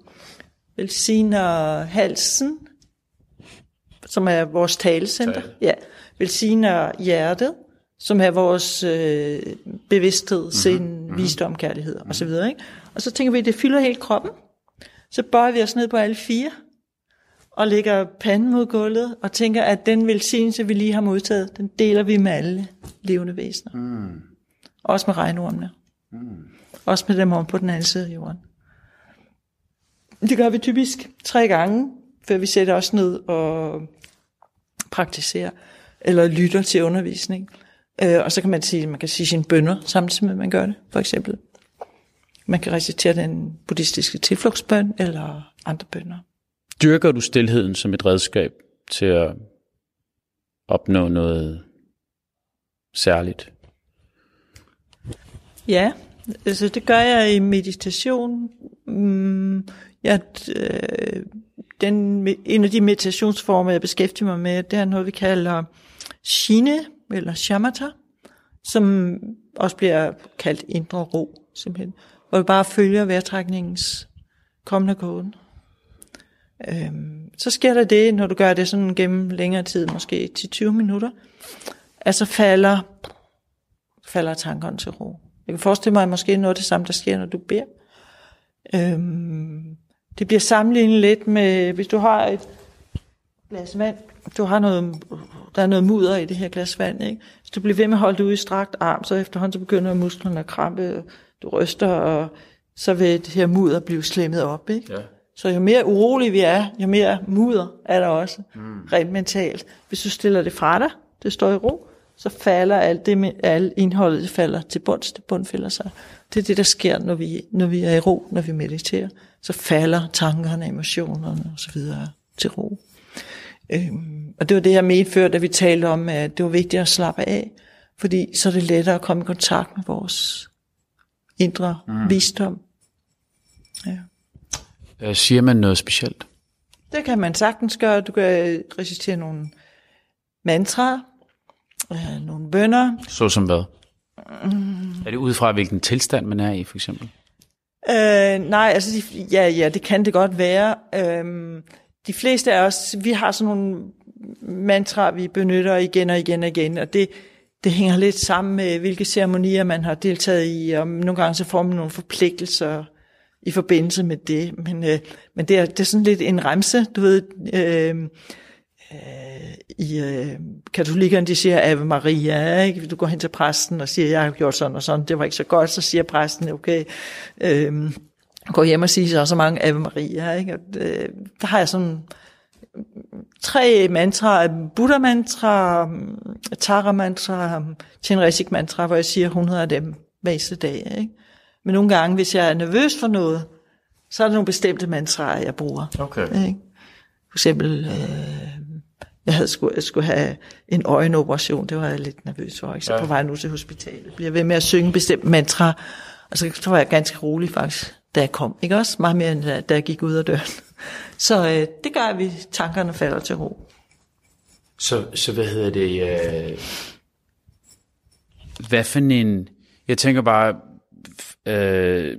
velsigner halsen, som er vores talecenter. Tale. Ja, velsigner hjertet, som er vores øh, bevidsthed, mm-hmm. sind, mm-hmm. visdom, kærlighed mm-hmm. osv. Ikke? Og så tænker vi, at det fylder hele kroppen. Så bøjer vi os ned på alle fire, og lægger panden mod gulvet, og tænker, at den velsignelse, vi lige har modtaget, den deler vi med alle levende væsener. Mm. Også med regnormene. Mm. Også med dem om på den anden side af jorden. Det gør vi typisk tre gange, før vi sætter os ned og praktiserer, eller lytter til undervisning. Øh, og så kan man sige, man kan sige sine bønder, samtidig med, at man gør det, for eksempel. Man kan recitere den buddhistiske tilflugtsbøn, eller andre bønder. Dyrker du stillheden som et redskab til at opnå noget særligt? Ja, altså det gør jeg i meditation. Mm, jeg, øh, den, en af de meditationsformer, jeg beskæftiger mig med, det er noget, vi kalder shine, eller shamatha, som også bliver kaldt indre ro, simpelthen. Hvor vi bare følger vejrtrækningens kommende gåen. Øhm, så sker der det, når du gør det sådan gennem længere tid, måske til 20 minutter, at så falder falder tankerne til ro. Jeg kan forestille mig, at måske noget af det samme, der sker, når du beder. Øhm, det bliver sammenlignet lidt med, hvis du har et glas vand, du har noget, der er noget mudder i det her glas vand, ikke? Hvis du bliver ved med at holde det ude i strakt arm, så efterhånden så begynder musklerne at krampe, du ryster, og så vil det her mudder blive slemmet op, ikke? Ja. Så jo mere urolige vi er, jo mere mudder er der også, mm. rent mentalt. Hvis du stiller det fra dig, det står i ro, så falder alt det med, alt indholdet det falder til bunds, det bundfælder sig. Det er det, der sker, når vi, når vi er i ro, når vi mediterer. Så falder tankerne, emotionerne osv. til ro. Øhm, og det var det, jeg mente før, da vi talte om, at det var vigtigt at slappe af, fordi så er det lettere at komme i kontakt med vores indre mm. visdom. Ja. Øh, siger man noget specielt? Det kan man sagtens gøre. Du kan recitere nogle mantraer, øh, nogle bønder. Så som hvad? Mm. Er det ud fra, hvilken tilstand man er i, for eksempel? Øh, nej, altså, de, ja, ja, det kan det godt være. Øh, de fleste af os, vi har sådan nogle mantraer, vi benytter igen og igen og igen, og det, det hænger lidt sammen med, hvilke ceremonier man har deltaget i, og nogle gange så får man nogle forpligtelser i forbindelse med det. Men, øh, men det, er, det er sådan lidt en remse, du ved. Øh, øh, I øh, katolikkerne, de siger Ave Maria, ikke? Du går hen til præsten og siger, jeg har gjort sådan og sådan, det var ikke så godt, så siger præsten, okay, øh, gå hjem og sige så, så mange Ave Maria, ikke? Og, øh, der har jeg sådan tre mantra, Buddha mantra, Tara mantra, Chenresik mantra, hvor jeg siger 100 af dem hver dag, ikke? Men nogle gange, hvis jeg er nervøs for noget, så er der nogle bestemte mantraer, jeg bruger. Okay. Ikke? For eksempel, øh, jeg havde skulle, jeg skulle have en øjenoperation, det var jeg lidt nervøs for, ikke? så ja. på vej nu til hospitalet. Bliver ved med at synge bestemt mantra, og så var jeg ganske rolig faktisk, da jeg kom. Ikke også? Meget mere end da, jeg gik ud af døren. Så øh, det gør, at vi tankerne falder til ro. Så, så hvad hedder det? Øh, hvad for en... Jeg tænker bare, øh,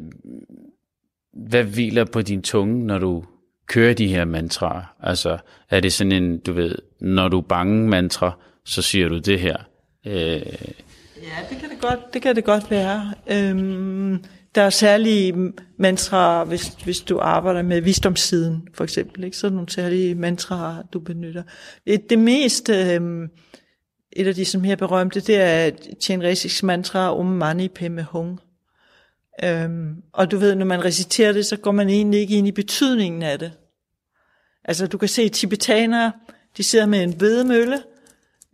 hvad hviler på din tunge, når du kører de her mantraer? Altså, er det sådan en, du ved, når du er bange mantra, så siger du det her? Øh, ja, det kan det godt, det kan det godt være. Øhm, der er særlige mantraer, hvis, hvis du arbejder med visdomssiden, for eksempel. Ikke? Så er nogle særlige mantraer, du benytter. Det, det mest, øh, et af de som her berømte, det er Chenrezig's mantra om Mani Padme Hung. Øhm, og du ved, når man reciterer det, så går man egentlig ikke ind i betydningen af det. Altså du kan se tibetanere, de sidder med en vedemølle,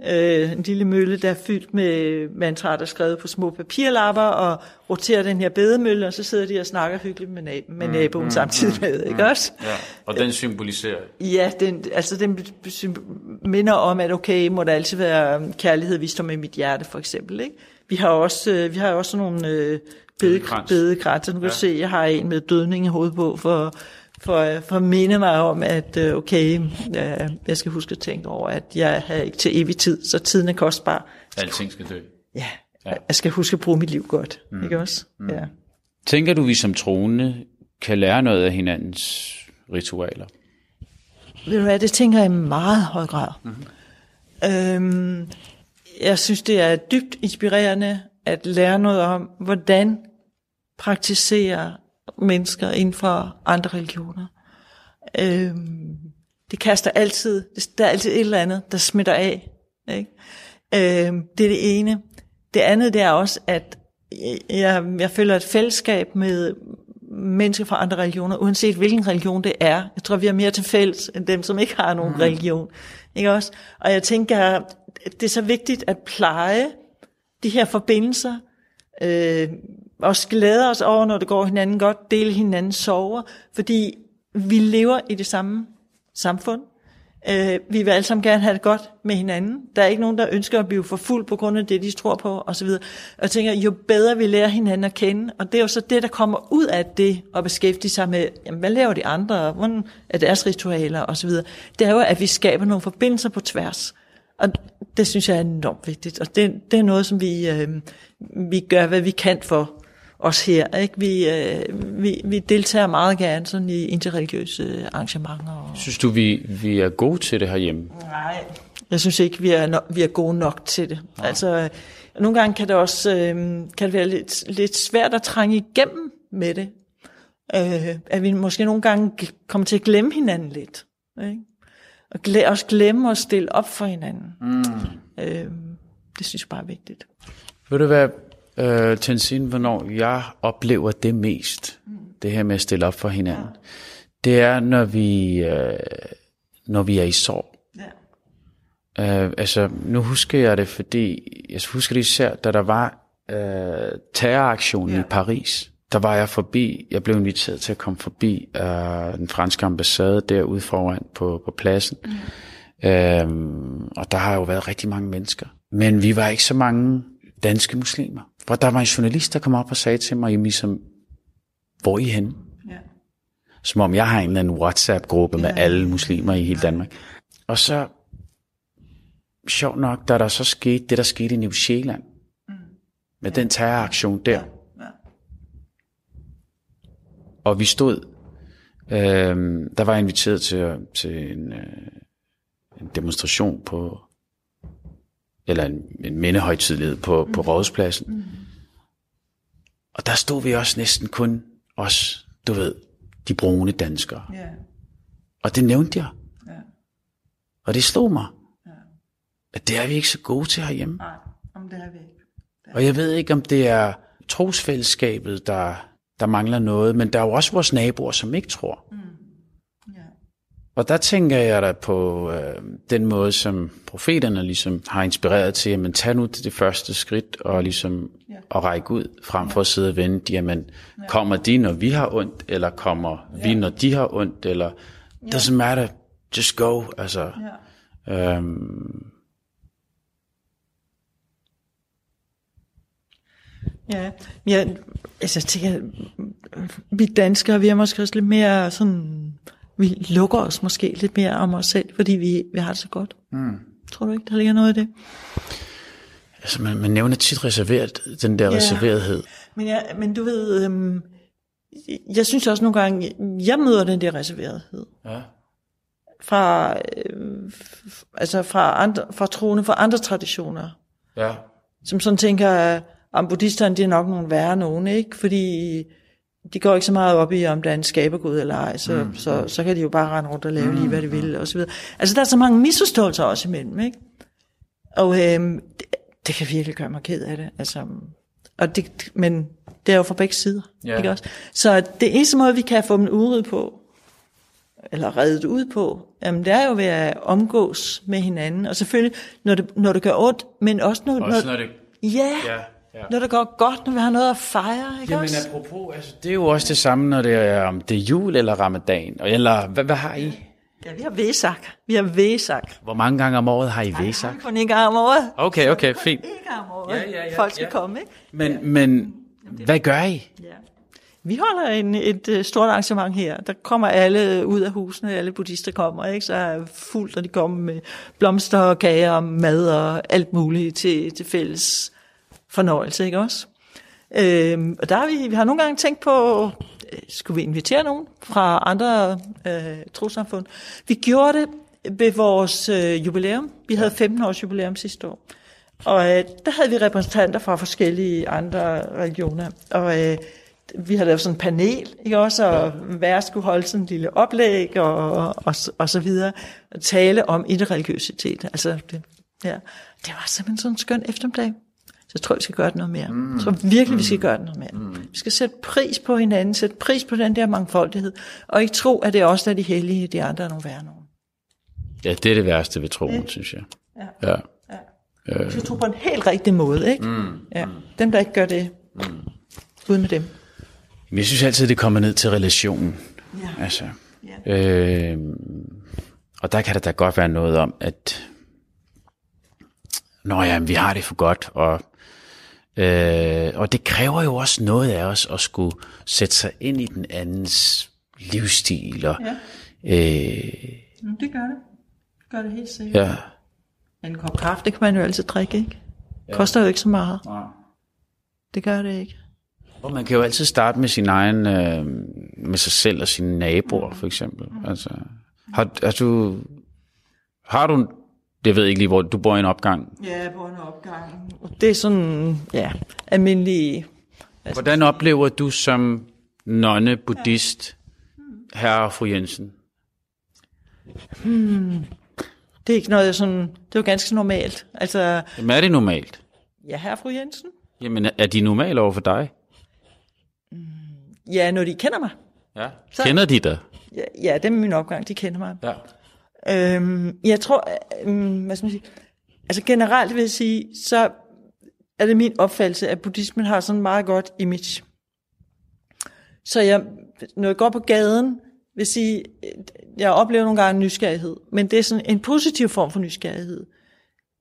øh, en lille mølle, der er fyldt med mantraer, er skrevet på små papirlapper, og roterer den her bedemølle, og så sidder de og snakker hyggeligt med, nab- med mm, naboen mm, samtidig med, mm, ikke mm, også? Ja, og den symboliserer? Ja, den, altså den minder om, at okay, må der altid være kærlighed, vist med mit hjerte, for eksempel, ikke? Vi har også, øh, vi har også nogle øh, bedekrans. bedekrans. Nu kan ja. se, jeg har en med dødning i hovedet på, for, for, for at minde mig om, at øh, okay, øh, jeg skal huske at tænke over, at jeg har ikke til evig tid, så tiden er kostbar. Alting skal dø. Ja, ja. jeg skal huske at bruge mit liv godt, mm. ikke også? Mm. Ja. Tænker du, vi som troende kan lære noget af hinandens ritualer? Ved du hvad, det tænker jeg i meget høj grad. Mm-hmm. Øhm, jeg synes, det er dybt inspirerende at lære noget om, hvordan praktiserer mennesker inden for andre religioner. Øhm, det kaster altid, der er altid et eller andet, der smitter af. Ikke? Øhm, det er det ene. Det andet det er også, at jeg, jeg føler et fællesskab med mennesker fra andre religioner, uanset hvilken religion det er. Jeg tror, vi er mere til fælles end dem, som ikke har nogen mm. religion. Ikke også? Og jeg tænker, det er så vigtigt at pleje de her forbindelser, øh, også glæde os over, når det går hinanden godt, dele hinandens sover, fordi vi lever i det samme samfund. Øh, vi vil alle sammen gerne have det godt med hinanden. Der er ikke nogen, der ønsker at blive for fuld på grund af det, de tror på osv. Og jeg tænker, jo bedre vi lærer hinanden at kende, og det er jo så det, der kommer ud af det, at beskæftige sig med, jamen, hvad laver de andre, hvordan er deres ritualer osv. Det er jo, at vi skaber nogle forbindelser på tværs. Og det synes jeg er enormt vigtigt, og det, det er noget, som vi, øh, vi gør, hvad vi kan for os her. Ikke? Vi, øh, vi, vi deltager meget gerne sådan i interreligiøse arrangementer. Og... Synes du, vi, vi er gode til det herhjemme? Nej, Jeg synes ikke, vi er, no- vi er gode nok til det. Ja. Altså, nogle gange kan det også øh, kan det være lidt, lidt svært at trænge igennem med det. Øh, at vi måske nogle gange kommer til at glemme hinanden lidt. Ikke? Og glæ- også glemme at stille op for hinanden. Mm. Øh, det synes jeg bare er vigtigt. Ved du hvad, øh, Tenzin, hvornår jeg oplever det mest, mm. det her med at stille op for hinanden, ja. det er, når vi, øh, når vi er i sorg. Ja. Øh, altså, nu husker jeg det, fordi jeg husker det især, da der var øh, terroraktionen ja. i Paris. Der var jeg forbi, jeg blev inviteret til at komme forbi øh, den franske ambassade derude foran på, på pladsen. Mm. Øhm, og der har jo været rigtig mange mennesker. Men vi var ikke så mange danske muslimer. Hvor der var en journalist, der kom op og sagde til mig, Jimmy, som, hvor er I henne? Ja. Som om jeg har en eller anden WhatsApp-gruppe med ja. alle muslimer i hele Danmark. Og så, sjovt nok, da der så skete det, der skete i New Zealand, mm. med ja. den terroraktion der, ja. Ja. og vi stod, øh, der var inviteret til, til en, øh, en demonstration på, eller en, en mindehøjtidlighed på, mm. på Rådhuspladsen. Mm. Og der stod vi også næsten kun os, du ved, de brune danskere. Yeah. Og det nævnte jeg. Yeah. Og det slog mig, yeah. at det er vi ikke så gode til herhjemme. Nej, om det er vi ikke. Er og jeg ved ikke, om det er trosfællesskabet, der, der mangler noget, men der er jo også vores naboer, som ikke tror. Mm. Og der tænker jeg da på øh, den måde, som profeterne ligesom har inspireret til, at tag nu det første skridt og ligesom ja. at række ud, frem for at sidde og vente, jamen ja. kommer de, når vi har ondt, eller kommer ja. vi, når de har ondt, eller ja. doesn't matter, just go, altså. Ja. Øhm, Ja, ja altså, jeg tænker, vi danskere, vi er måske også lidt mere sådan vi lukker os måske lidt mere om os selv, fordi vi, vi har det så godt. Mm. Tror du ikke, der ligger noget i det? Altså, man, man nævner tit reserveret, den der ja. reserverethed. Men, ja, men du ved, øhm, jeg synes også nogle gange, jeg møder den der reserverethed. Ja. Fra, øh, altså fra, andre, fra troende, fra andre traditioner. Ja. Som sådan tænker, at buddhisterne, det er nok nogle værre nogen, ikke? Fordi de går ikke så meget op i, om der er en skabergud eller ej, så, mm. så, så kan de jo bare rende rundt og lave mm. lige, hvad de vil, og så videre. Altså, der er så mange misforståelser også imellem, ikke? Og øhm, det, det kan virkelig gøre mig ked af det, altså. Og det, men det er jo fra begge sider, yeah. ikke også? Så det eneste måde, vi kan få dem udryddet på, eller reddet ud på, jamen det er jo ved at omgås med hinanden, og selvfølgelig, når det, når det gør ondt, men også når... Også når, når det... Ja, yeah. Ja. Når det går godt, når vi har noget at fejre, ikke Jamen også? apropos, altså, det er jo også det samme, når det er, om det er jul eller ramadan. Eller hvad, hvad har I? Ja, vi har Vesak. Vi har Vesak. Hvor mange gange om året har I Vesak? Kun en gang om året. Okay, okay, fint. En gang om året. Ja, ja, ja, Folk skal ja. komme, ikke? Men, ja. men hvad gør I? Ja. Vi holder en, et øh, stort arrangement her. Der kommer alle ud af husene, alle buddhister kommer, ikke? så er fuldt, og de kommer med blomster og kager og mad og alt muligt til, til fælles fornøjelse, ikke også? Øhm, og der har vi, vi har nogle gange tænkt på, øh, skulle vi invitere nogen fra andre øh, trosamfund? Vi gjorde det ved vores øh, jubilæum. Vi havde 15 års jubilæum sidste år. Og øh, der havde vi repræsentanter fra forskellige andre religioner. Og øh, vi havde lavet sådan en panel, ikke også? Og hver skulle holde sådan en lille oplæg og, og, og så videre. Og tale om interreligiøsitet. Altså, det, ja. det var simpelthen sådan en skøn eftermiddag. Jeg tror, vi skal gøre det noget mere. Mm. Jeg tror virkelig, mm. vi skal gøre det noget mere. Mm. Vi skal sætte pris på hinanden, sætte pris på den der mangfoldighed, og ikke tro, at det er os, der er de hellige, de andre er nogle værre nogen. Ja, det er det værste ved troen, ja. synes jeg. Ja. ja. ja. Vi skal tro på en helt rigtig måde, ikke? Mm. Ja. Dem, der ikke gør det, mm. ud med dem. Men jeg synes altid, det kommer ned til relationen. Ja. Altså, ja. Øh, og der kan der da godt være noget om, at Nå ja, vi har det for godt, og Øh, og det kræver jo også noget af os at skulle sætte sig ind i den andens livsstil. Og, ja. øh, det gør det. Det gør det helt sikkert. Ja. En kop kaffe, det kan man jo altid drikke, ikke? Ja. Koster jo ikke så meget. Nej. Det gør det ikke. Og man kan jo altid starte med sin egen, øh, med sig selv og sine naboer, mm. for eksempel. Mm. Altså, har, har, du, har du Det ved jeg ikke lige, hvor du bor i en opgang. Ja, på en opgang. Det er sådan, ja, almindelig... Hvordan oplever du som nonne, buddhist, herre og fru Jensen? Det er ikke noget, jeg sådan... Det er jo ganske normalt. Altså, Jamen, er det normalt? ja, herre fru Jensen. Jamen, er de normale over for dig? Ja, når de kender mig. Ja. Så- Kender de dig? Ja, ja det er min opgang, de kender mig. Ja. Øhm, jeg tror, øhm, hvad skal man sige, altså generelt vil jeg sige, så er det min opfattelse, at buddhismen har sådan en meget godt image. Så jeg, når jeg går på gaden, vil sige, øh, jeg oplever nogle gange nysgerrighed, men det er sådan en positiv form for nysgerrighed.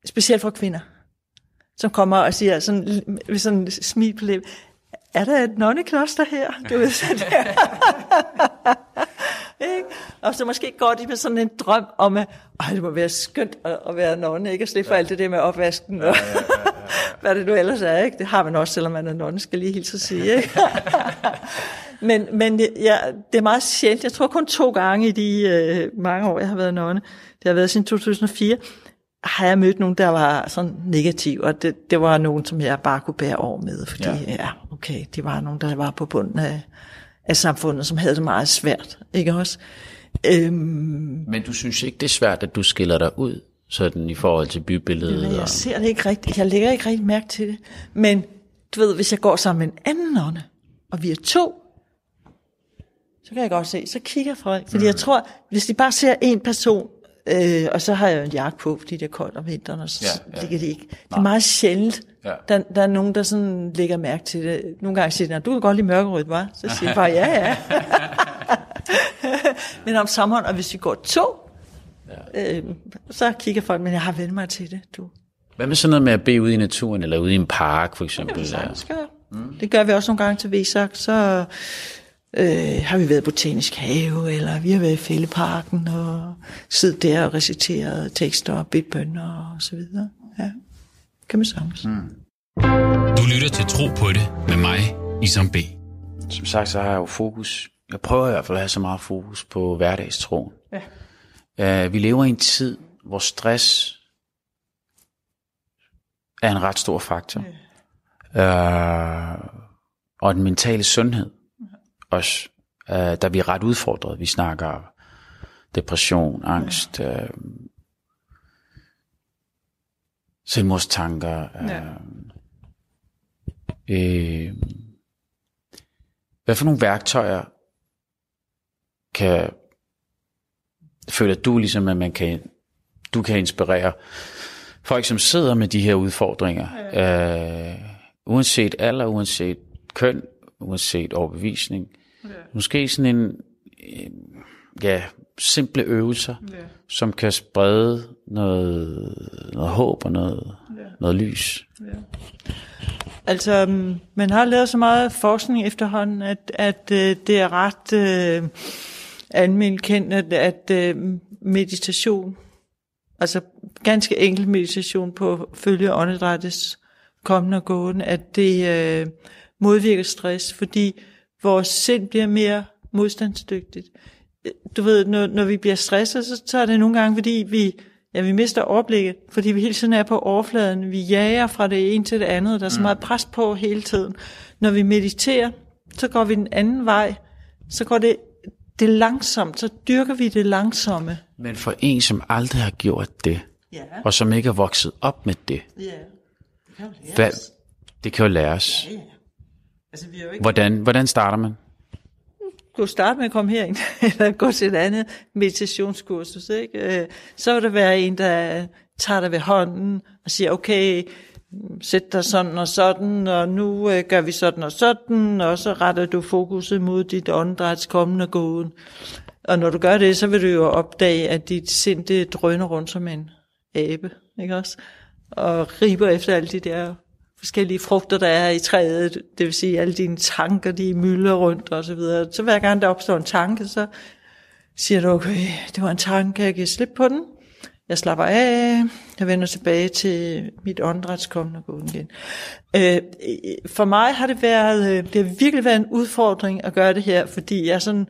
Specielt for kvinder, som kommer og siger sådan, med sådan en smil på læben, er der et nonnekloster her? Du ved, sådan der. (laughs) Ikke? Og så måske går de med sådan en drøm om, at Ej, det må være skønt at, at være nonne, ikke? Og slippe for alt det der med opvasken og (laughs) hvad det nu ellers er, ikke? Det har man også, selvom man er nonne, skal lige hilse at sige, ikke? (laughs) men men ja, det er meget sjældent. Jeg tror kun to gange i de øh, mange år, jeg har været nonne. Det har været siden 2004 har jeg mødt nogen, der var sådan negativ, og det, det var nogen, som jeg bare kunne bære over med, fordi ja, ja okay, de var nogen, der var på bunden af, af samfundet, som havde det meget svært, ikke også? Øhm, Men du synes ikke, det er svært, at du skiller dig ud, sådan i forhold til bybilledet? jeg og... ser det ikke rigtigt, jeg lægger ikke rigtig mærke til det, men du ved, hvis jeg går sammen med en anden nonne, og vi er to, så kan jeg godt se, så kigger folk, fordi jeg tror, hvis de bare ser en person, øh, og så har jeg jo en jakke på, fordi det er koldt om vinteren, og så Ja, ja, ligger det ikke. Det er meget sjældent, Ja. der, der er nogen, der sådan lægger mærke til det. Nogle gange siger de, "Nå, du kan godt lide mørkerødt, hva'? Så siger jeg bare, ja, ja. (laughs) men om sommeren, og hvis vi går to, ja. øh, så kigger folk, men jeg har vendt mig til det, du. Hvad med sådan noget med at bede ude i naturen, eller ude i en park, for eksempel? Sagtens gøre. Mm. Det gør vi også nogle gange til Vesak. Så øh, har vi været i Botanisk Have, eller vi har været i Fælleparken, og siddet der og reciteret tekster og bedt bønder og så videre. Ja, kan man sagtens. Mm. Du lytter til Tro på det med mig, Isam B. Som sagt, så har jeg jo fokus. Jeg prøver i hvert fald at have så meget fokus på hverdagstroen. Ja. Uh, vi lever i en tid, hvor stress er en ret stor faktor. Ja. Uh, og den mentale sundhed også. Uh, der vi er ret udfordret. Vi snakker depression, angst, uh, selvmordstanker. Uh, Ja. øh, hvad for nogle værktøjer kan føler du ligesom, at man kan, du kan inspirere folk, som sidder med de her udfordringer, ja. øh, uanset alder, uanset køn, uanset overbevisning. Ja. Måske sådan en, øh, ja, simple øvelser, ja. som kan sprede noget, noget håb og noget, ja. noget lys. Altså, mm, man har lavet så meget forskning efterhånden, at, at øh, det er ret øh, almindeligt kendt, at, at øh, meditation, altså ganske enkel meditation på følge åndedrættets kommende og gående, at det øh, modvirker stress, fordi vores sind bliver mere modstandsdygtigt. Du ved, når, når vi bliver stresset, så, så er det nogle gange, fordi vi, ja, vi mister overblikket, fordi vi hele tiden er på overfladen. Vi jager fra det ene til det andet. Der er så meget pres på hele tiden. Når vi mediterer, så går vi den anden vej. Så går det, det langsomt. Så dyrker vi det langsomme. Men for en, som aldrig har gjort det, Ja, og som ikke er vokset op med det, ja. Det kan jo læres. hvad, det kan jo læres. Ja, ja. Altså, vi er jo ikke Hvordan, hvordan starter man? kunne starte med at komme herind, (laughs) eller gå til et andet meditationskursus, ikke? Øh, så vil der være en, der tager dig ved hånden og siger, okay, sæt dig sådan og sådan, og nu øh, gør vi sådan og sådan, og så retter du fokuset mod dit åndedræts kommende gåen. Og når du gør det, så vil du jo opdage, at dit sind det drøner rundt som en abe, ikke også? Og griber efter alle de der forskellige frugter, der er i træet, det vil sige alle dine tanker, de mylder rundt og så videre. Så hver gang der opstår en tanke, så siger du, okay, det var en tanke, jeg kan slip på den. Jeg slapper af, jeg vender tilbage til mit åndedrætskommende og gående igen. Øh, for mig har det været, øh, det har virkelig været en udfordring at gøre det her, fordi jeg er sådan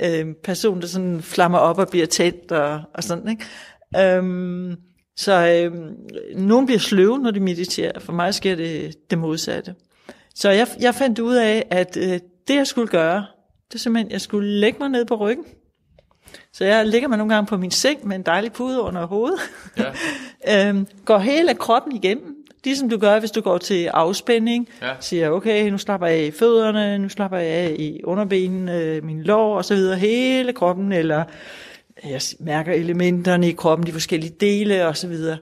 en øh, person, der sådan flammer op og bliver tændt og, og sådan, ikke? Øhm, så øh, nogen bliver sløve, når de mediterer. For mig sker det det modsatte. Så jeg, jeg fandt ud af, at øh, det jeg skulle gøre, det er simpelthen, at jeg skulle lægge mig ned på ryggen. Så jeg ligger mig nogle gange på min seng med en dejlig pude under hovedet. Ja. (laughs) øhm, går hele kroppen igennem. Ligesom du gør, hvis du går til afspænding. Ja. Siger, okay, nu slapper jeg af i fødderne, nu slapper jeg af i underbenene, øh, min lår og så videre. Hele kroppen, eller jeg mærker elementerne i kroppen, de forskellige dele og så videre.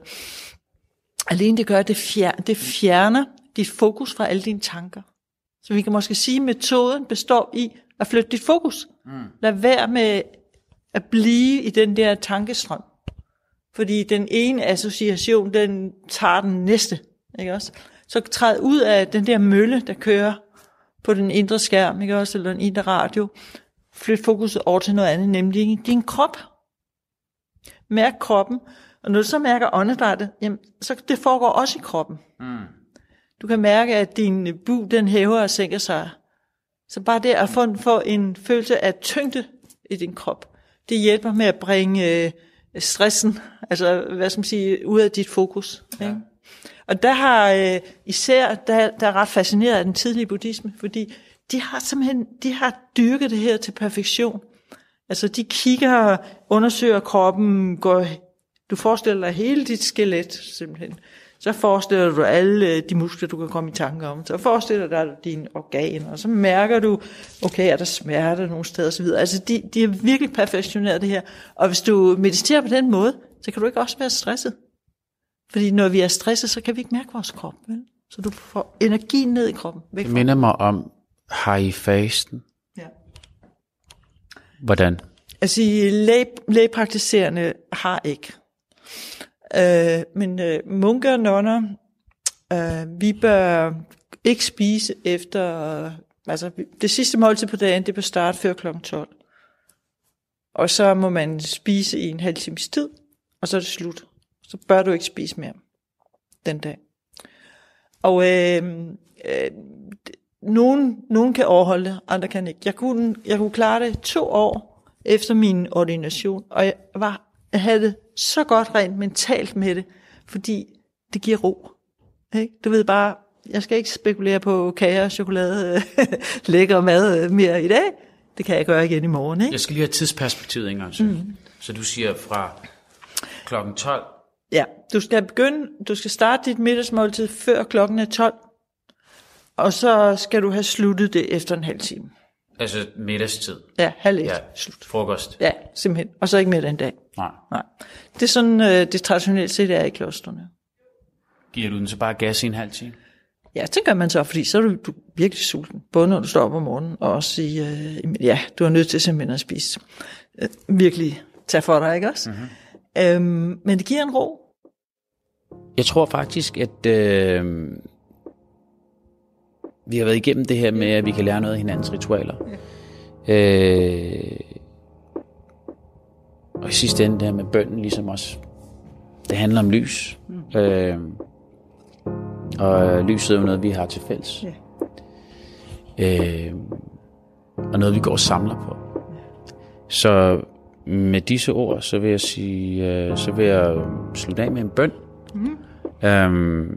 Alene det gør, det, fjer, det fjerner dit fokus fra alle dine tanker. Så vi kan måske sige, at metoden består i at flytte dit fokus. Mm. Lad være med at blive i den der tankestrøm. Fordi den ene association, den tager den næste. Ikke også? Så træd ud af den der mølle, der kører på den indre skærm, ikke også? eller den indre radio. Flyt fokuset over til noget andet, nemlig din krop. Mærk kroppen. Og når du så mærker åndedrættet, jamen, så det foregår også i kroppen. Mm. Du kan mærke, at din bu, den hæver og sænker sig. Så bare det at få, få en følelse af tyngde i din krop, det hjælper med at bringe øh, stressen, altså hvad skal man sige, ud af dit fokus. Ja. Ikke? Og der har øh, især, der, der er ret fascineret af den tidlige buddhisme, fordi de har simpelthen, de har dyrket det her til perfektion. Altså de kigger, undersøger kroppen, går, du forestiller dig hele dit skelet simpelthen. Så forestiller du alle de muskler, du kan komme i tanke om. Så forestiller dig dine organer, og så mærker du, okay, er der smerte nogle steder osv. Altså, de, de er virkelig perfektioneret det her. Og hvis du mediterer på den måde, så kan du ikke også være stresset. Fordi når vi er stresset, så kan vi ikke mærke vores krop. Vel? Så du får energien ned i kroppen. Væk det minder mig om, har I fasten? Ja. Hvordan? Altså, læg, lægepraktiserende har ikke. Øh, men øh, munker og nonner, øh, vi bør ikke spise efter, altså det sidste måltid på dagen, det bør starte før kl. 12. Og så må man spise i en halv times tid, og så er det slut. Så bør du ikke spise mere den dag. Og øh, øh, nogen, nogen kan overholde det, andre kan ikke. Jeg kunne, jeg kunne klare det to år efter min ordination, og jeg var jeg havde det så godt rent mentalt med det, fordi det giver ro. Ikke? Du ved bare, jeg skal ikke spekulere på kager chokolade, (laughs) lækker mad mere i dag. Det kan jeg gøre igen i morgen. Ikke? Jeg skal lige have tidsperspektivet, Inger. Så. Mm. så du siger fra klokken 12? Ja, du skal begynde, du skal starte dit middagsmåltid før klokken er 12. Og så skal du have sluttet det efter en halv time. Altså middagstid? Ja, halv et. Ja, slut. Frokost? Ja, simpelthen. Og så ikke mere den dag. Nej. Nej. Det er sådan, øh, det traditionelt set er i klosterne. Giver du den så bare gas i en halv time? Ja, det gør man så, fordi så er du, du virkelig sulten. Både når du står op om morgenen, og også i, øh, ja, du er nødt til simpelthen at spise. Øh, virkelig tage for dig, ikke også? Mm-hmm. Øhm, men det giver en ro. Jeg tror faktisk, at øh, vi har været igennem det her med, at vi kan lære noget af hinandens ritualer. Ja. Øh, og i sidste ende, det her med bønden, ligesom også, det handler om lys. Mm. Øh, og lyset er jo noget, vi har til fælles. Yeah. Øh, og noget, vi går og samler på. Så med disse ord, så vil jeg sige, øh, så vil jeg slutte af med en bøn. Mm. Øh,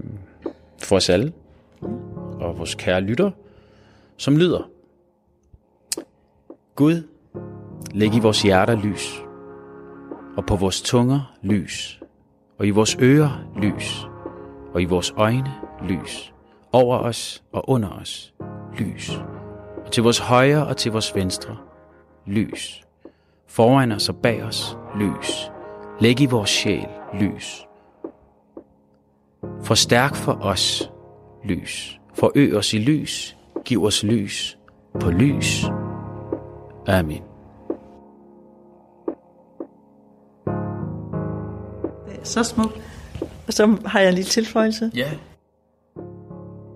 for os alle. Og vores kære lytter, som lyder. Gud, læg i vores hjerter lys og på vores tunger lys, og i vores ører lys, og i vores øjne lys, over os og under os lys, og til vores højre og til vores venstre lys, foran os og bag os lys, læg i vores sjæl lys, forstærk for os lys, forøg os i lys, giv os lys på lys. Amen. så smukt. Og så har jeg en lille tilføjelse. Ja.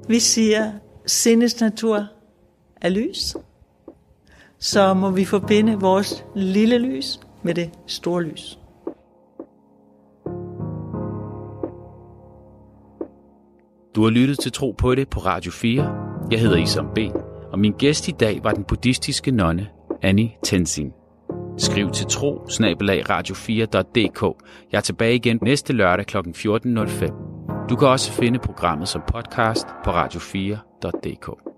Vi siger, sindets natur er lys. Så må vi forbinde vores lille lys med det store lys. Du har lyttet til Tro på det på Radio 4. Jeg hedder Isam B. Og min gæst i dag var den buddhistiske nonne Annie Tenzin. Skriv til tro radio4.dk. Jeg er tilbage igen næste lørdag kl. 14.05. Du kan også finde programmet som podcast på radio4.dk.